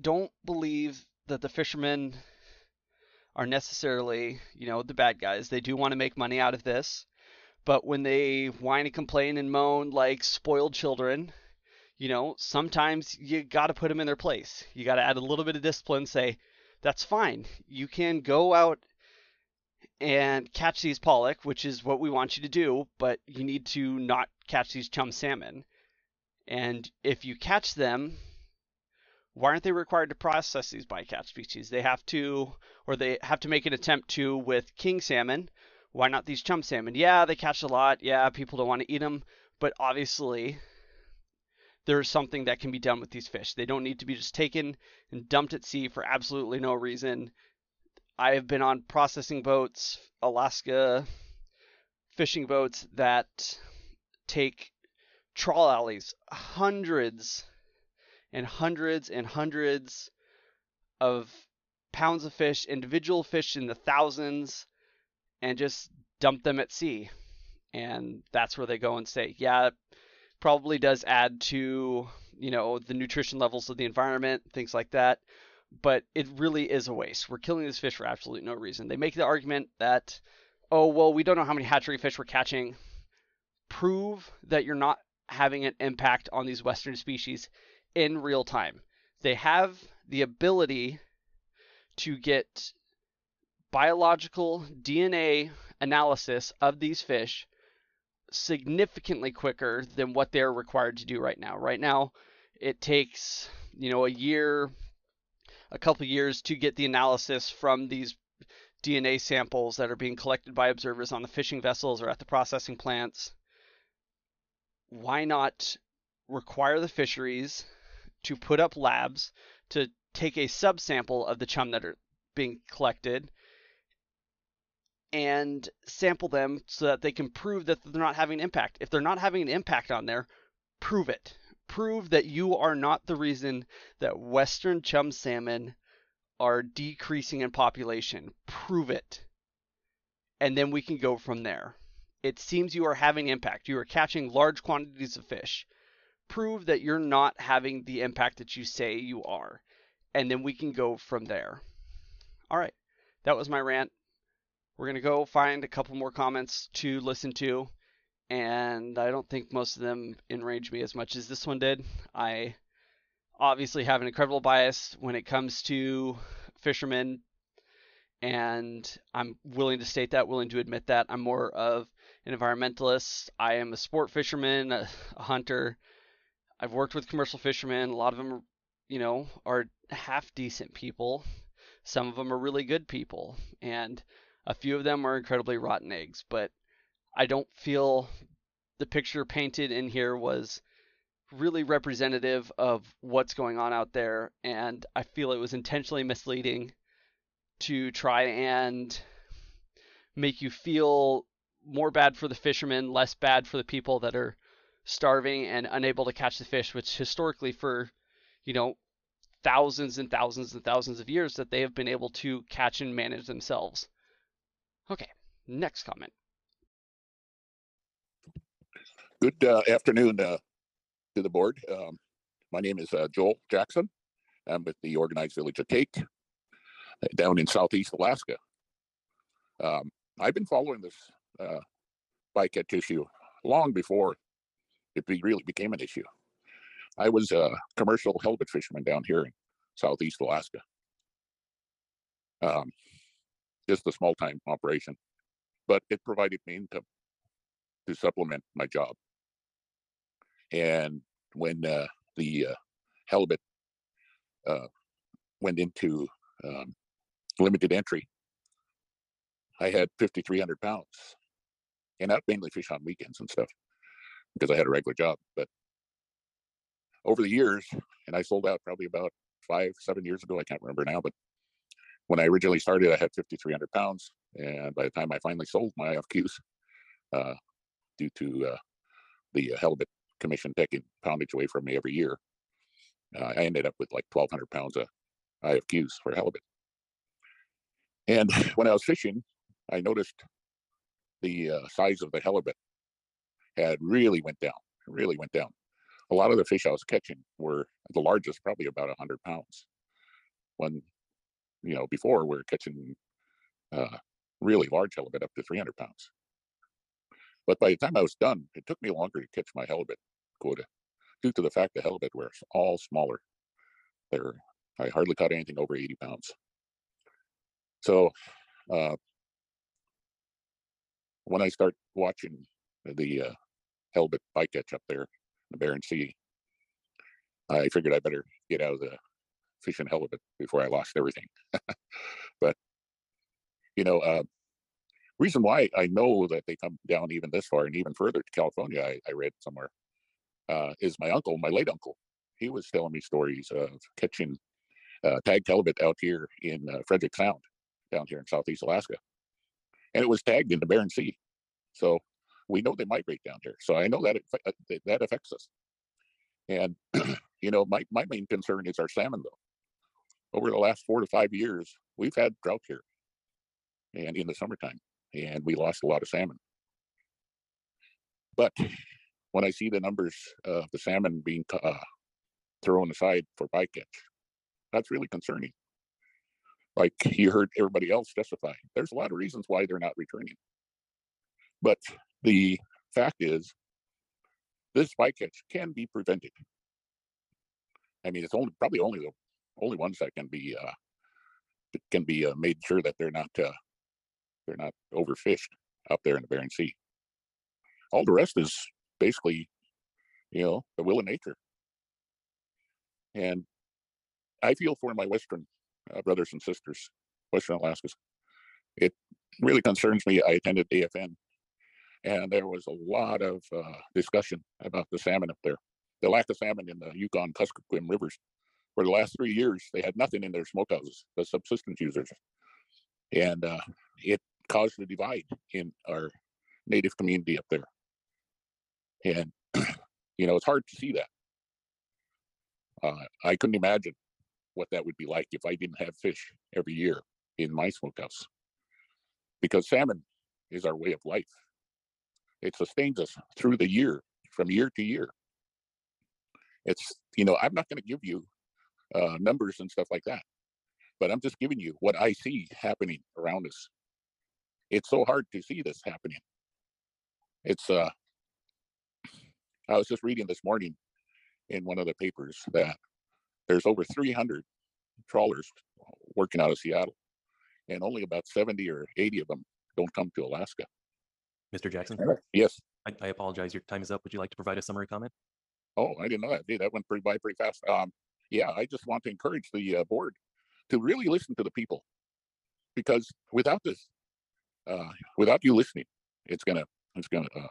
don't believe that the fishermen are necessarily you know the bad guys they do want to make money out of this but when they whine and complain and moan like spoiled children, you know, sometimes you got to put them in their place. You got to add a little bit of discipline, say, that's fine. You can go out and catch these pollock, which is what we want you to do, but you need to not catch these chum salmon. And if you catch them, why aren't they required to process these bycatch species? They have to, or they have to make an attempt to with king salmon, why not these chum salmon? Yeah, they catch a lot. Yeah, people don't want to eat them, but obviously there's something that can be done with these fish. They don't need to be just taken and dumped at sea for absolutely no reason. I have been on processing boats, Alaska fishing boats that take trawl alleys, hundreds and hundreds and hundreds of pounds of fish, individual fish in the thousands and just dump them at sea. And that's where they go and say, yeah, probably does add to, you know, the nutrition levels of the environment, things like that. But it really is a waste. We're killing these fish for absolutely no reason. They make the argument that, oh, well, we don't know how many hatchery fish we're catching. Prove that you're not having an impact on these Western species in real time. They have the ability to get biological DNA analysis of these fish significantly quicker than what they're required to do right now. Right now, it takes, you know, a year, a couple years to get the analysis from these DNA samples that are being collected by observers on the fishing vessels or at the processing plants. Why not require the fisheries to put up labs to take a subsample of the chum that are being collected and sample them so that they can prove that they're not having an impact. If they're not having an impact on there, prove it. Prove that you are not the reason that western chum salmon are decreasing in population. Prove it. And then we can go from there. It seems you are having impact. You are catching large quantities of fish. Prove that you're not having the impact that you say you are. And then we can go from there. All right. That was my rant. We're going to go find a couple more comments to listen to. And I don't think most of them enrage me as much as this one did. I obviously have an incredible bias when it comes to fishermen. And I'm willing to state that, willing to admit that. I'm more of an environmentalist. I am a sport fisherman, a, a hunter. I've worked with commercial fishermen. A lot of them, you know, are half decent people. Some of them are really good people. And a few of them are incredibly rotten eggs, but I don't feel the picture painted in here was really representative of what's going on out there. And I feel it was intentionally misleading to try and make you feel more bad for the fishermen, less bad for the people that are starving and unable to catch the fish, which historically for, you know, thousands and thousands and thousands of years that they have been able to catch and manage themselves. Okay, next comment. Good uh, afternoon uh, to the board. Um, my name is uh, Joel Jackson. I'm with the Organized Village of Kake uh, down in Southeast Alaska. Um, I've been following this uh, bycatch issue long before it be, really became an issue. I was a commercial halibut fisherman down here in Southeast Alaska. Um, just a small time operation, but it provided me income to supplement my job. And when uh, the uh, halibut uh, went into um, limited entry, I had 5,300 pounds. And I mainly fish on weekends and stuff because I had a regular job. But over the years, and I sold out probably about five, seven years ago, I can't remember now, but when I originally started, I had 5,300 pounds. And by the time I finally sold my IFQs, uh, due to uh, the uh, halibut commission taking poundage away from me every year, uh, I ended up with like 1,200 pounds of IFQs for halibut. And [laughs] when I was fishing, I noticed the uh, size of the halibut had really went down, really went down. A lot of the fish I was catching were the largest, probably about 100 pounds. When, you know, before we are catching uh, really large halibut up to 300 pounds. But by the time I was done, it took me longer to catch my halibut quota due to the fact the halibut were all smaller. They're, I hardly caught anything over 80 pounds. So uh, when I start watching the uh, halibut bycatch up there in the Bering Sea, I figured I better get out of the fishing halibut before I lost everything. [laughs] but you know, uh, reason why I know that they come down even this far and even further to California, I, I read somewhere, uh, is my uncle, my late uncle. He was telling me stories of catching uh, tagged out here in uh, Frederick Sound, down here in Southeast Alaska, and it was tagged in the Bering Sea. So we know they migrate down here. So I know that it, uh, that affects us. And [clears throat] you know, my my main concern is our salmon, though. Over the last four to five years, we've had drought here, and in the summertime and we lost a lot of salmon. But when I see the numbers of the salmon being uh, thrown aside for bycatch, that's really concerning. Like you heard everybody else testify, there's a lot of reasons why they're not returning. But the fact is, this bycatch can be prevented. I mean, it's only probably only the only ones that can be uh, can be uh, made sure that they're not uh, they're not overfished out there in the Bering Sea. All the rest is basically, you know, the will of nature. And I feel for my Western uh, brothers and sisters, Western Alaskans, it really concerns me. I attended AFN and there was a lot of uh, discussion about the salmon up there, the lack of salmon in the Yukon Kuskokwim rivers. For the last three years, they had nothing in their smokehouses, the subsistence users. And uh, it caused a divide in our native community up there. And, [clears throat] you know, it's hard to see that. Uh, I couldn't imagine what that would be like if I didn't have fish every year in my smokehouse. Because salmon is our way of life. It sustains us through the year, from year to year. It's, you know, I'm not going to give you uh, numbers and stuff like that, but I'm just giving you what I see happening around us. It's so hard to see this happening. It's, uh, I was just reading this morning in one of the papers that there's over 300 trawlers working out of Seattle, and only about 70 or 80 of them don't come to Alaska. Mr. Jackson, Yes. I, I apologize. Your time is up. Would you like to provide a summary comment? Oh, I didn't know that. Gee, that went pretty by pretty fast. Um, yeah, I just want to encourage the uh, board to really listen to the people, because without this, uh, without you listening, it's gonna it's gonna uh,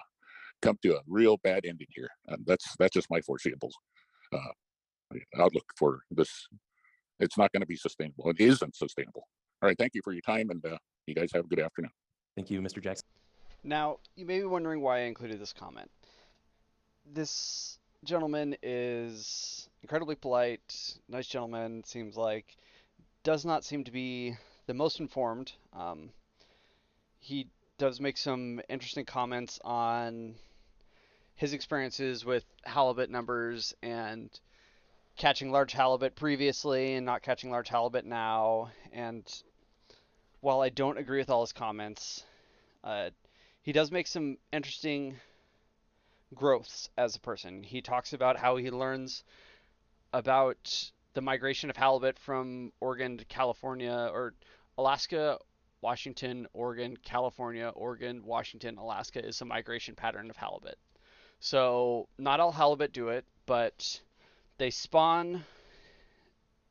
come to a real bad ending here. And that's that's just my foreseeable uh, outlook for this. It's not going to be sustainable. It isn't sustainable. All right. Thank you for your time, and uh, you guys have a good afternoon. Thank you, Mr. Jackson. Now, you may be wondering why I included this comment. This gentleman is incredibly polite, nice gentleman, seems like, does not seem to be the most informed. Um, he does make some interesting comments on his experiences with halibut numbers and catching large halibut previously and not catching large halibut now. And while I don't agree with all his comments, uh, he does make some interesting growths as a person. He talks about how he learns about the migration of halibut from Oregon to California or Alaska, Washington, Oregon, California, Oregon, Washington, Alaska is a migration pattern of halibut. So, not all halibut do it, but they spawn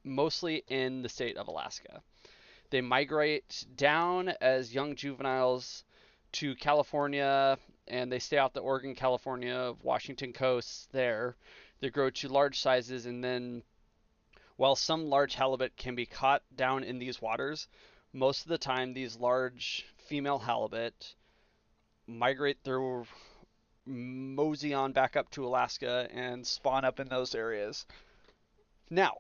mostly in the state of Alaska. They migrate down as young juveniles to California and they stay off the Oregon, California, Washington coasts there. They grow to large sizes and then while some large halibut can be caught down in these waters, most of the time these large female halibut migrate through mosey on back up to Alaska and spawn up in those areas. Now,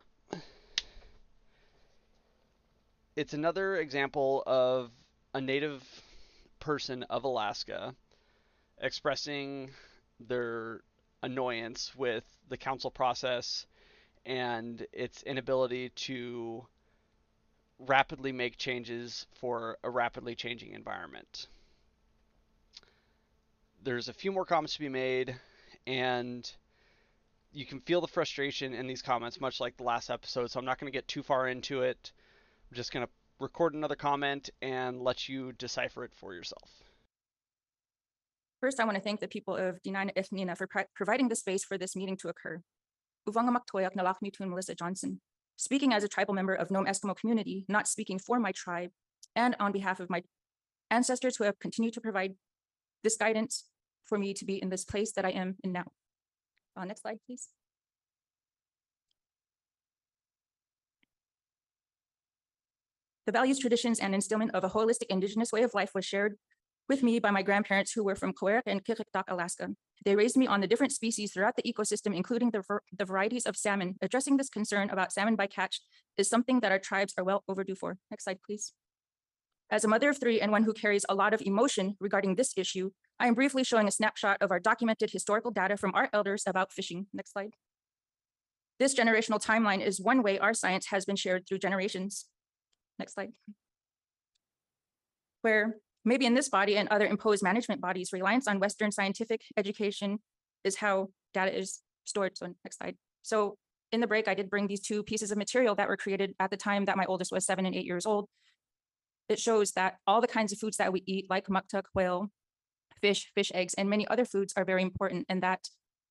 it's another example of a native person of Alaska expressing their annoyance with the council process and its inability to rapidly make changes for a rapidly changing environment. There's a few more comments to be made, and you can feel the frustration in these comments, much like the last episode, so I'm not going to get too far into it. I'm just going to record another comment and let you decipher it for yourself. First, I want to thank the people of Dena'ina Ethniana for pri- providing the space for this meeting to occur. Uvangamak Toyak Nalakmi Tun Melissa Johnson. Speaking as a tribal member of Nome Eskimo community, not speaking for my tribe, and on behalf of my ancestors who have continued to provide this guidance for me to be in this place that I am in now. Uh, next slide, please. The values, traditions, and instillment of a holistic indigenous way of life was shared with me by my grandparents who were from Koerik and Kikiktak, Alaska. They raised me on the different species throughout the ecosystem, including the, the varieties of salmon. Addressing this concern about salmon bycatch is something that our tribes are well overdue for. Next slide, please. As a mother of three and one who carries a lot of emotion regarding this issue, I am briefly showing a snapshot of our documented historical data from our elders about fishing. Next slide. This generational timeline is one way our science has been shared through generations. Next slide. Where maybe in this body and other imposed management bodies, reliance on Western scientific education is how data is stored. So next slide. So in the break, I did bring these two pieces of material that were created at the time that my oldest was seven and eight years old. It shows that all the kinds of foods that we eat, like muktuk, whale, fish, fish eggs, and many other foods are very important and that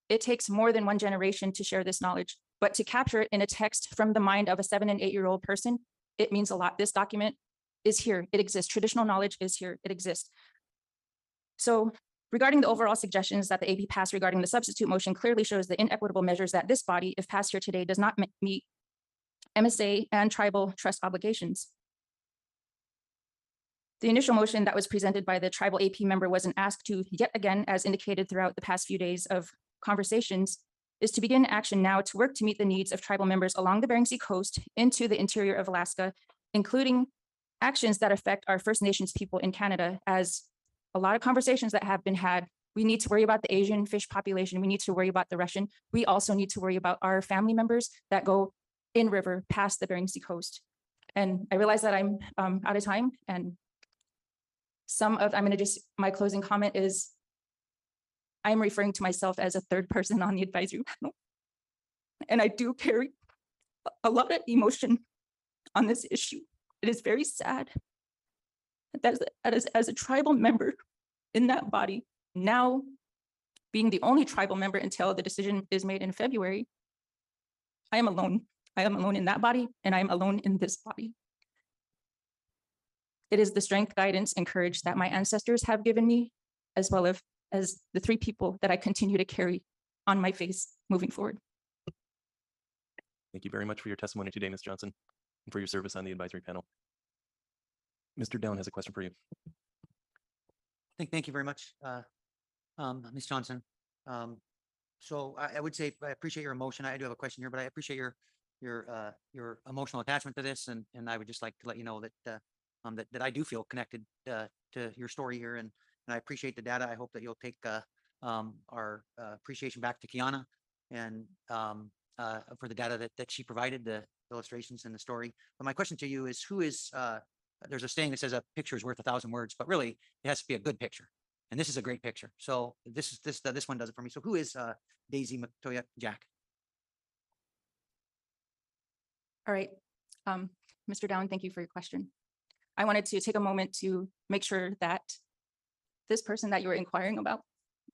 it takes more than one generation to share this knowledge. But to capture it in a text from the mind of a seven and eight year old person, it means a lot. This document is here. It exists. Traditional knowledge is here. It exists. So regarding the overall suggestions that the AP passed regarding the substitute motion clearly shows the inequitable measures that this body, if passed here today, does not meet MSA and tribal trust obligations. The initial motion that was presented by the tribal AP member wasn't asked to, yet again, as indicated throughout the past few days of conversations, is to begin action now to work to meet the needs of tribal members along the Bering Sea coast into the interior of Alaska, including actions that affect our First Nations people in Canada, as a lot of conversations that have been had. We need to worry about the Asian fish population. We need to worry about the Russian. We also need to worry about our family members that go in river past the Bering Sea coast. And I realize that I'm um, out of time and some of, I'm to just, my closing comment is I'm referring to myself as a third person on the advisory [laughs] panel. And I do carry a- lot of emotion on this issue. It is very sad that as, as a tribal member in that body, now being the only tribal member until the decision is made in February, I am alone. I am alone in that body and I am alone in this body. It is the strength, guidance, and courage that my ancestors have given me, as well as, as the three people that I continue to carry on my face moving forward. Thank you very much for your testimony today, Ms. Johnson, and for your service on the advisory panel. Mr. Down has a question for you. Thank, thank you very much, uh, um, Ms. Johnson. Um, so I, I would say, I appreciate your emotion. I do have a question here, but I appreciate your, your, uh, your emotional attachment to this, and, and I would just like to let you know that, uh, um, that, that I do feel connected, uh, to your story here, and, and I appreciate the data. I hope that you'll take, uh, um, our, uh, appreciation back to Kiana and, um, uh, for the data that, that she provided, the illustrations and the story. But my question to you is, who is, uh, there's a saying that says a picture is worth a thousand words, but really it has to be a good picture. And this is a great picture. So this is this this one does it for me. So who is uh Daisy Matoya Jack? All right, um, Mr. Down, thank you for your question. I wanted to take a moment to make sure that this person that you were inquiring about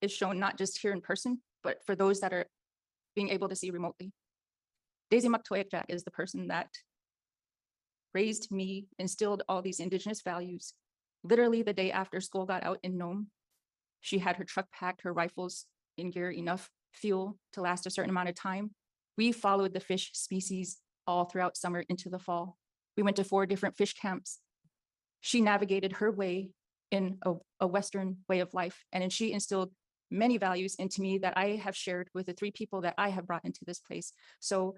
is shown not just here in person, but for those that are being able to see remotely. Daisy Maktoyak is the person that raised me, instilled all these indigenous values. Literally the day after school got out in Nome, she had her truck packed, her rifles in gear, enough fuel to last a certain amount of time. We followed the fish species all throughout summer into the fall. We went to four different fish camps. She navigated her way in a, a Western way of life, and then she instilled many values into me that I have shared with the three people that I have brought into this place. So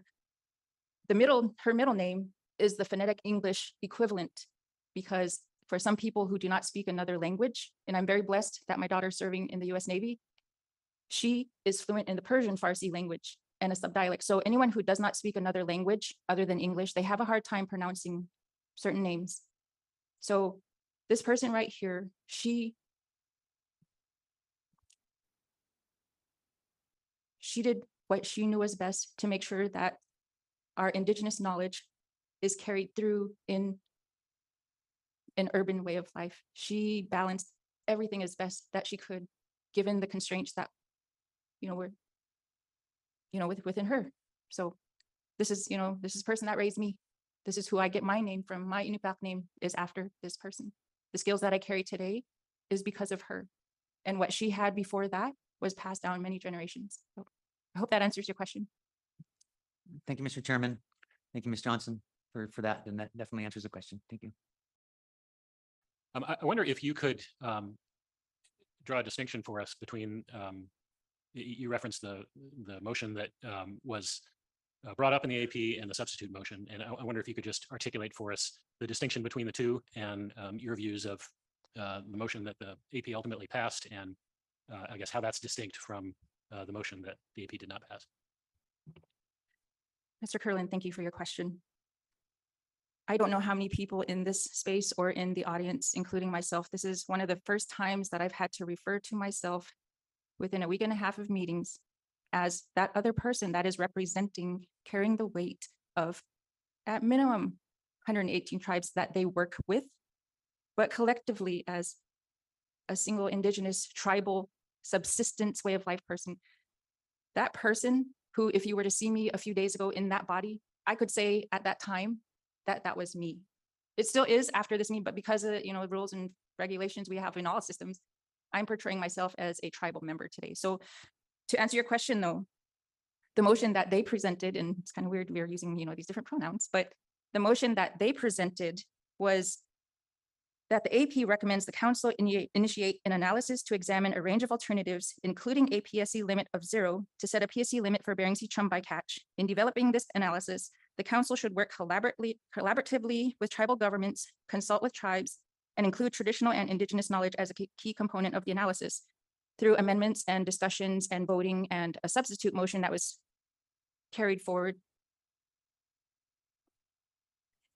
the middle, her middle name is the phonetic English equivalent because for some people who do not speak another language, and I'm very blessed that my daughter's serving in the US Navy, she is fluent in the Persian Farsi language and a subdialect. So anyone who does not speak another language other than English, they have a hard time pronouncing certain names. So this person right here, she she did what she knew was best to make sure that our indigenous knowledge is carried through in an urban way of life. She balanced everything as best that she could, given the constraints that, you know, were, you know, with, within her. So this is, you know, this is person that raised me. This is who I get my name from. My Inupiaq name is after this person. The skills that I carry today is because of her. And what she had before that was passed down many generations. So I hope that answers your question. Thank you, Mr. Chairman. Thank you, Ms. Johnson, for, for that. And that definitely answers the question. Thank you. Um, I, I wonder if you could um, draw a distinction for us between, um, y- y- you referenced the, the motion that um, was uh, brought up in the AP and the substitute motion. And I, I wonder if you could just articulate for us the distinction between the two and um, your views of uh, the motion that the AP ultimately passed and uh, I guess how that's distinct from uh, the motion that the AP did not pass. Mr. Kurland, thank you for your question. I don't know how many people in this space or in the audience, including myself, this is one of the first times that I've had to refer to myself within a week and a half of meetings as that other person that is representing, carrying the weight of at minimum 118 tribes that they work with, but collectively as a single indigenous tribal subsistence way of life person. That person who, if you were to see me a few days ago in that body, I could say at that time that that was me. It still is after this meeting, but because of, you know, the rules and regulations we have in all systems, I'm portraying myself as a tribal member today. So to answer your question though, the motion that they presented, and it's kind of weird, we are using, you know, these different pronouns, but the motion that they presented was that the AP recommends the council ini- initiate an analysis to examine a range of alternatives, including a PSC limit of zero, to set a PSC limit for Bering Sea chum bycatch. In developing this analysis, the council should work collaboratively, collaboratively with tribal governments, consult with tribes, and include traditional and indigenous knowledge as a key component of the analysis. Through amendments and discussions and voting and a substitute motion that was carried forward.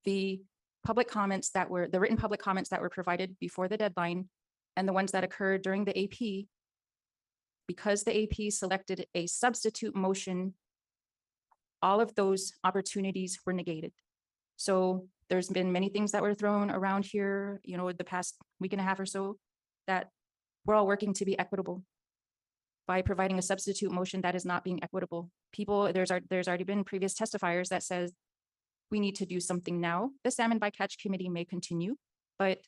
The public comments that were, the written public comments that were provided before the deadline and the ones that occurred during the AP. Because the AP selected a substitute motion, all of those opportunities were negated. So there's been many things that were thrown around here, you know, the past week and a half or so, that we're all working to be equitable by providing a substitute motion that is not being equitable. People, there's, al- there's already been previous testifiers that says we need to do something now. The salmon bycatch committee may continue, but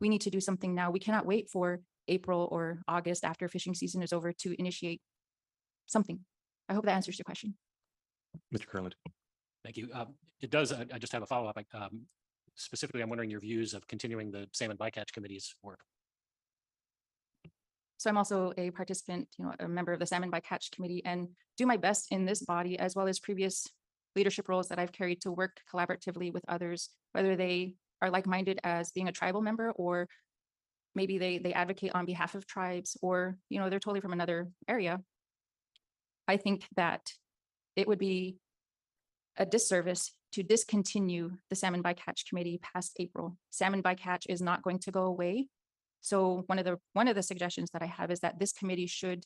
we need to do something now. We cannot wait for April or August after fishing season is over to initiate something. I hope that answers your question. Mr. Kurland. Thank you. Um, It does, I I just have a follow-up. I, um, Specifically, I'm wondering your views of continuing the salmon bycatch committee's work. So I'm also a participant, you know, a member of the Salmon Bycatch Committee and do my best in this body as well as previous leadership roles that I've carried to work collaboratively with others, whether they are like-minded as being a tribal member or maybe they they advocate on behalf of tribes or, you know, they're totally from another area. I think that it would be a disservice to discontinue the Salmon Bycatch Committee past April. Salmon Bycatch is not going to go away. So one of the, one of the suggestions that I have is that this committee should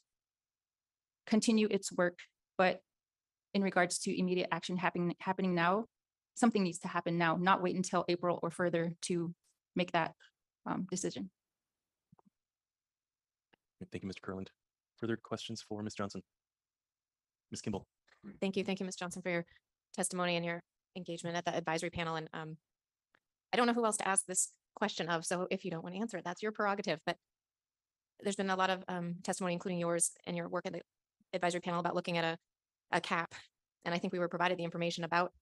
continue its work, but in regards to immediate action happening, happening now, something needs to happen now, not wait until April or further to make that um, decision. Thank you, Mr. Kurland. Further questions for Ms. Johnson? Ms. Kimball. Thank you. Thank you, Ms. Johnson, for your testimony and your engagement at the advisory panel. And um, I don't know who else to ask this question of, so if you don't want to answer it, that's your prerogative, but there's been a lot of um, testimony, including yours and your work at the advisory panel about looking at a, a cap. And I think we were provided the information about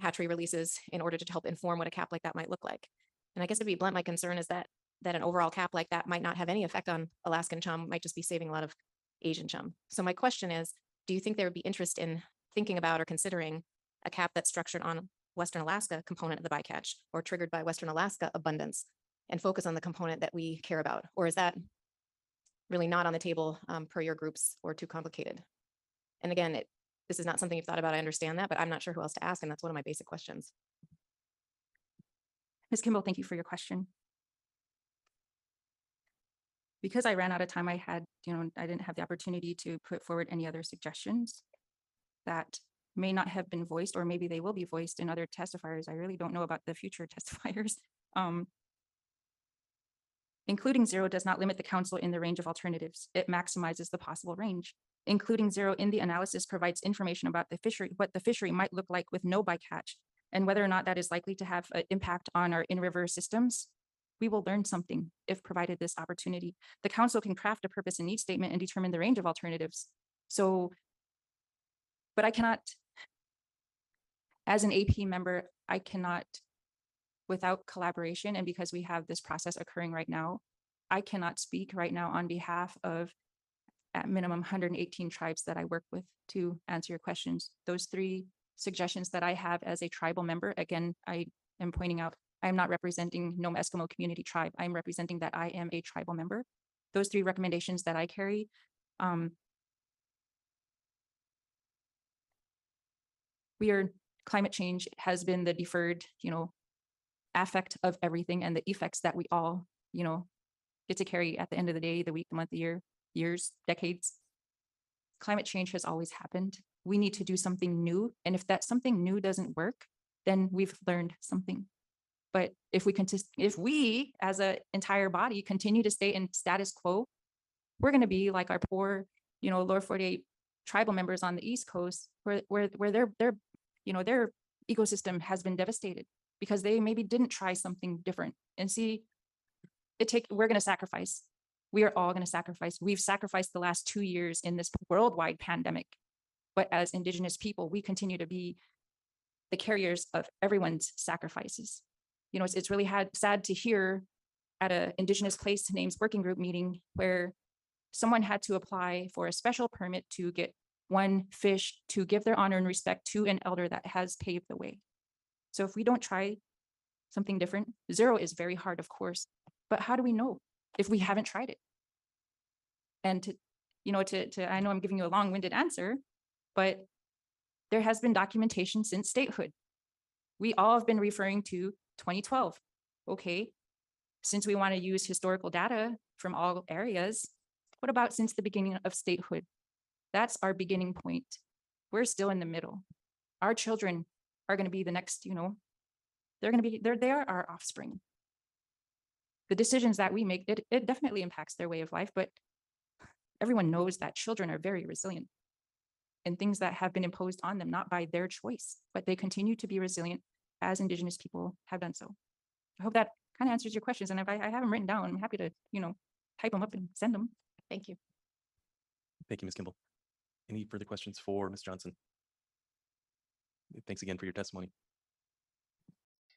hatchery releases in order to help inform what a cap like that might look like. And I guess to be blunt, my concern is that, that an overall cap like that might not have any effect on Alaskan chum, might just be saving a lot of Asian chum. So my question is, do you think there would be interest in thinking about or considering a cap that's structured on Western Alaska component of the bycatch or triggered by Western Alaska abundance and focus on the component that we care about? Or is that really not on the table um, per your groups or too complicated? And again, it, this is not something you've thought about. I understand that, but I'm not sure who else to ask. And that's one of my basic questions. Ms. Kimball, thank you for your question. Because I ran out of time, I had, you know, I didn't have the opportunity to put forward any other suggestions that may not have been voiced, or maybe they will be voiced in other testifiers. I really don't know about the future [laughs] testifiers. Um, Including zero does not limit the council in the range of alternatives. It maximizes the possible range. Including zero in the analysis provides information about the fishery, what the fishery might look like with no bycatch, and whether or not that is likely to have an impact on our in-river systems. We will learn something if provided this opportunity. The council can craft a purpose and need statement and determine the range of alternatives. So, but I cannot, as an AP member, I cannot, without collaboration and because we have this process occurring right now, I cannot speak right now on behalf of at minimum hundred and eighteen tribes that I work with to answer your questions. Those three suggestions that I have as a tribal member, again, I am pointing out, I am not representing Nome Eskimo Community Tribe. I am representing that I am a tribal member. Those three recommendations that I carry, um, we are, climate change has been the deferred, you know, affect of everything and the effects that we all, you know, get to carry at the end of the day, the week, the month, the year, years, decades. Climate change has always happened. We need to do something new. And if that something new doesn't work, then we've learned something. But if we continue, if we as an entire body continue to stay in status quo, we're going to be like our poor, you know, lower 48 tribal members on the East Coast where, where, where their, their, you know, their ecosystem has been devastated. because they maybe didn't try something different. And see it take we're going to sacrifice. We are all going to sacrifice. We've sacrificed the last two years in this worldwide pandemic. But as indigenous people we continue to be the carriers of everyone's sacrifices. You know it's, it's really had sad to hear at a indigenous place names working group meeting where someone had to apply for a special permit to get one fish to give their honor and respect to an elder that has paved the way so if we don't try something different, zero is very hard, of course, but how do we know if we haven't tried it? And to, you know, to, to, I know I'm giving you a long-winded answer, but there has been documentation since statehood. We all have been referring to 2012. Okay, since we want to use historical data from all areas, what about since the beginning of statehood? That's our beginning point. We're still in the middle. Our children are going to be the next, you know, they're going to be, they're, they are our offspring. The decisions that we make, it, it definitely impacts their way of life, but everyone knows that children are very resilient and things that have been imposed on them, not by their choice, but they continue to be resilient as Indigenous people have done so. I hope that kind of answers your questions. And if I, I have them written down, I'm happy to, you know, type them up and send them. Thank you. Thank you, Ms. Kimball. Any further questions for Ms. Johnson? Thanks again for your testimony.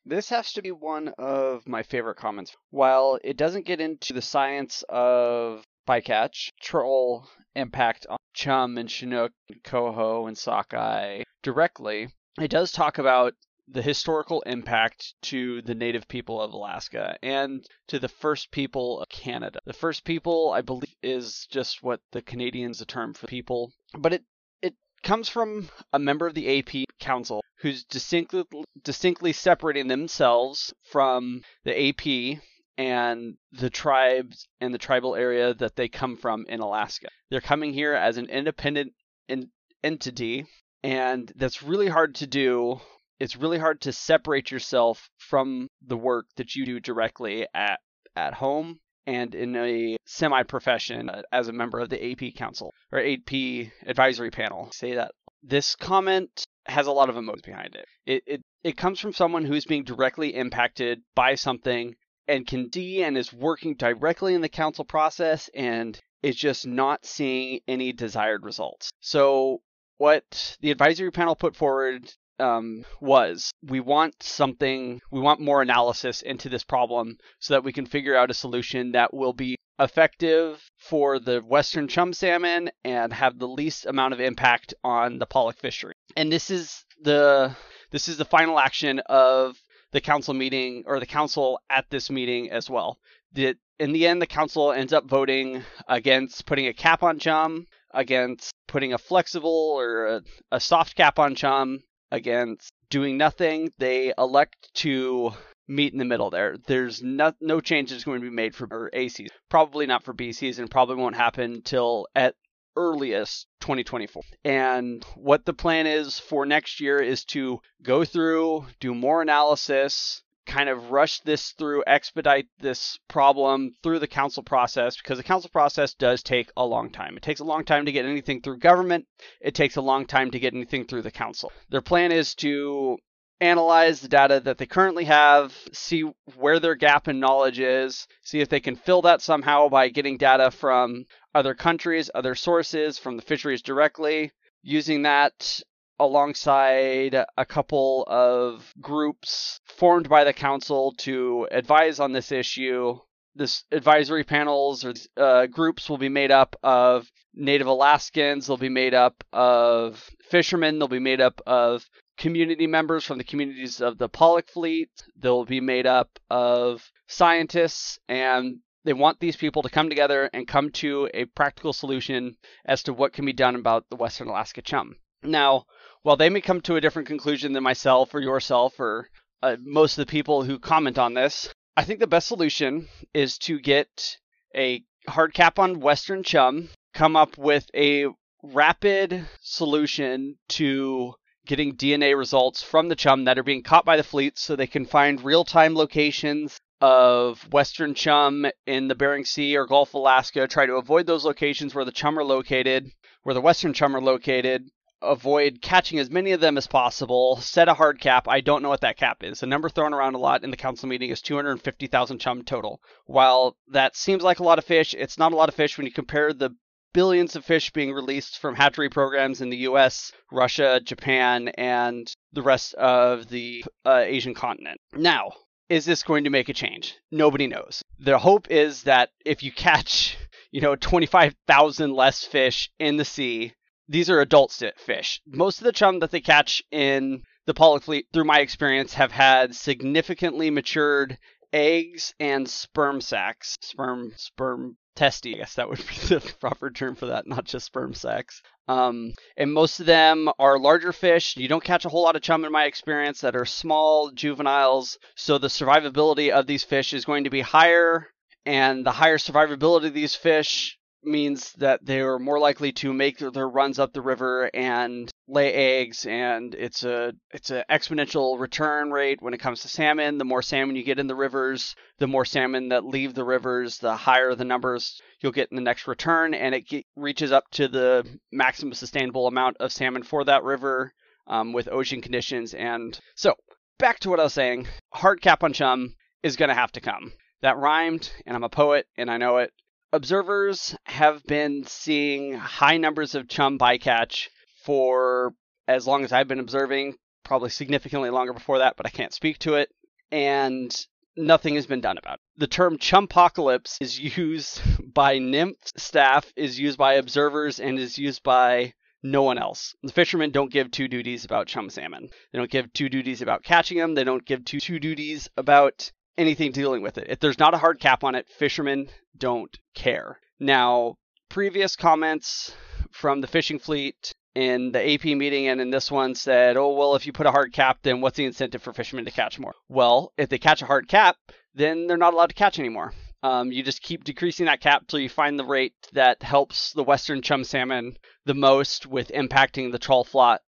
This has to be one of my favorite comments. While it doesn't get into the science of bycatch, troll impact on chum and chinook, and coho and sockeye directly, it does talk about the historical impact to the native people of Alaska and to the first people of Canada. The first people, I believe, is just what the Canadians a term for people, but it it comes from a member of the AP Council who's distinctly distinctly separating themselves from the AP and the tribes and the tribal area that they come from in Alaska. They're coming here as an independent in, entity, and that's really hard to do. It's really hard to separate yourself from the work that you do directly at at home and in a semi profession uh, as a member of the AP Council or AP Advisory Panel. Say that. This comment has a lot of emotions behind it. It it, it comes from someone who's being directly impacted by something and can D and is working directly in the council process and is just not seeing any desired results. So what the advisory panel put forward um, was we want something, we want more analysis into this problem so that we can figure out a solution that will be effective for the western chum salmon and have the least amount of impact on the pollock fishery. And this is the this is the final action of the council meeting or the council at this meeting as well. The, in the end, the council ends up voting against putting a cap on chum, against putting a flexible or a, a soft cap on chum, against doing nothing. They elect to meet in the middle there. There's no, no changes going to be made for or ACs. Probably not for BCs and probably won't happen till at earliest 2024. And what the plan is for next year is to go through, do more analysis, kind of rush this through, expedite this problem through the council process because the council process does take a long time. It takes a long time to get anything through government, it takes a long time to get anything through the council. Their plan is to analyze the data that they currently have, see where their gap in knowledge is, see if they can fill that somehow by getting data from other countries, other sources, from the fisheries directly, using that alongside a couple of groups formed by the council to advise on this issue. This advisory panels or uh, groups will be made up of Native Alaskans, they'll be made up of fishermen, they'll be made up of community members from the communities of the Pollock fleet, they'll be made up of scientists, and they want these people to come together and come to a practical solution as to what can be done about the Western Alaska chum. Now, while they may come to a different conclusion than myself or yourself or uh, most of the people who comment on this, I think the best solution is to get a hard cap on Western chum, come up with a rapid solution to getting DNA results from the chum that are being caught by the fleet so they can find real time locations of Western chum in the Bering Sea or Gulf of Alaska, try to avoid those locations where the chum are located, where the Western chum are located, avoid catching as many of them as possible, set a hard cap. I don't know what that cap is. The number thrown around a lot in the council meeting is 250,000 chum total. While that seems like a lot of fish, it's not a lot of fish when you compare the billions of fish being released from hatchery programs in the US, Russia, Japan, and the rest of the uh, Asian continent. Now, is this going to make a change? Nobody knows. The hope is that if you catch, [laughs] you know, 25,000 less fish in the sea, these are adult fish. Most of the chum that they catch in the Pollock fleet, through my experience, have had significantly matured eggs and sperm sacs. Sperm, sperm testy, I guess that would be [laughs] the proper term for that, not just sperm sacs. Um, and most of them are larger fish. You don't catch a whole lot of chum in my experience that are small juveniles. So the survivability of these fish is going to be higher. And the higher survivability of these fish means that they are more likely to make their runs up the river and lay eggs and it's a it's an exponential return rate when it comes to salmon. The more salmon you get in the rivers the more salmon that leave the rivers the higher the numbers you'll get in the next return and it get, reaches up to the maximum sustainable amount of salmon for that river um, with ocean conditions. And so back to what i was saying. Hard cap on chum is going to have to come. That rhymed and i'm a poet and i know it observers have been seeing high numbers of chum bycatch for as long as I've been observing, probably significantly longer before that, but I can't speak to it. And nothing has been done about it. The term chumpocalypse is used [laughs] by NMFS staff, is used by observers, and is used by no one else. The fishermen don't give two duties about chum salmon. They don't give two duties about catching them. They don't give two, two duties about anything dealing with it. If there's not a hard cap on it, fishermen don't care. Now, previous comments from the fishing fleet in the AP meeting and in this one said, oh, well, if you put a hard cap, then what's the incentive for fishermen to catch more? Well, if they catch a hard cap, then they're not allowed to catch anymore. Um, you just keep decreasing that cap till you find the rate that helps the western chum salmon the most with impacting the trawl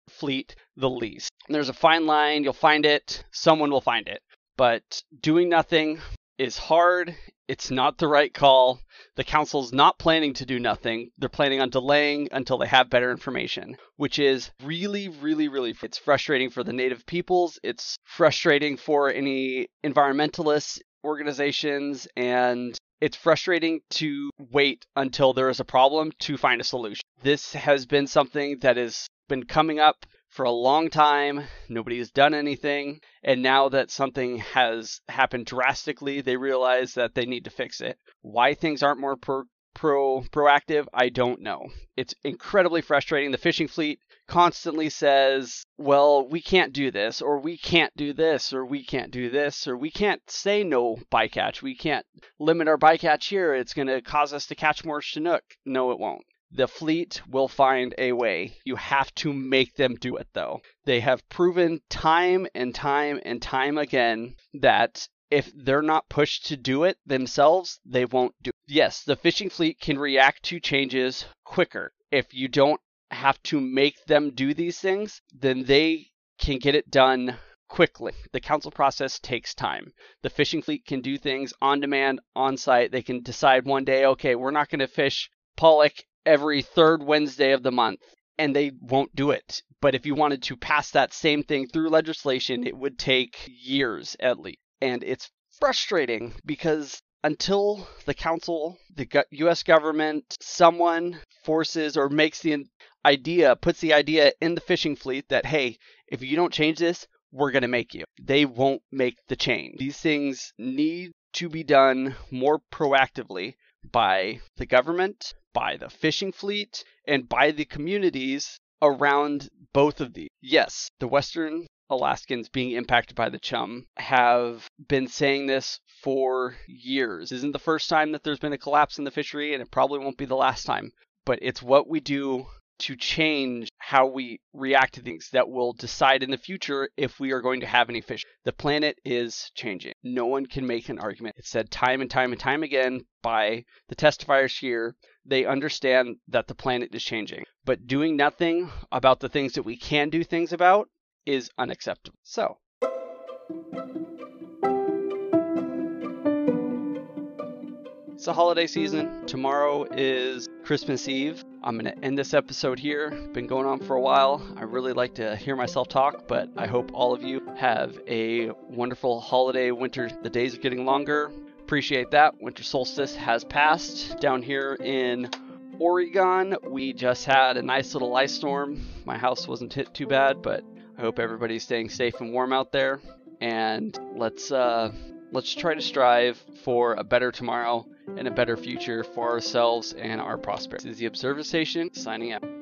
fleet the least. There's a fine line, you'll find it, someone will find it. But doing nothing is hard. It's not the right call. The council's not planning to do nothing. They're planning on delaying until they have better information, which is really, really, really, it's frustrating for the native peoples. It's frustrating for any environmentalist organizations and it's frustrating to wait until there is a problem to find a solution. This has been something that has been coming up for a long time. Nobody has done anything. And now that something has happened drastically, they realize that they need to fix it. Why things aren't more pro, pro proactive, I don't know. It's incredibly frustrating. The fishing fleet constantly says, well, we can't do this, or we can't do this, or we can't do this, or we can't say no bycatch. We can't limit our bycatch here. It's going to cause us to catch more Chinook. No, it won't. The fleet will find a way. You have to make them do it, though. They have proven time and time and time again that if they're not pushed to do it themselves, they won't do it. Yes, the fishing fleet can react to changes quicker. If you don't have to make them do these things, then they can get it done quickly. The council process takes time. The fishing fleet can do things on demand, on site. They can decide one day, okay, we're not going to fish pollock every third Wednesday of the month, and they won't do it. But if you wanted to pass that same thing through legislation, it would take years at least. And it's frustrating because until the council, the US government, someone forces or makes the idea, puts the idea in the fishing fleet that, hey, if you don't change this, we're going to make you. They won't make the change. These things need to be done more proactively by the government, by the fishing fleet, and by the communities around both of these. Yes, the Western Alaskans being impacted by the chum have been saying this for years. This isn't the first time that there's been a collapse in the fishery, and it probably won't be the last time. But it's what we do to change how we react to things that will decide in the future if we are going to have any fish. The planet is changing. No one can make an argument. It's said time and time and time again by the testifiers here. They understand that the planet is changing. But doing nothing about the things that we can do things about is unacceptable. So, the holiday season. Tomorrow is Christmas Eve. I'm going to end this episode here. Been going on for a while. I really like to hear myself talk, but I hope all of you have a wonderful holiday winter. The days are getting longer. Appreciate that. Winter solstice has passed down here in Oregon. We just had a nice little ice storm. My house wasn't hit too bad, but I hope everybody's staying safe and warm out there. And let's uh, let's try to strive for a better tomorrow and a better future for ourselves and our prospects. This is the Observer Station signing out.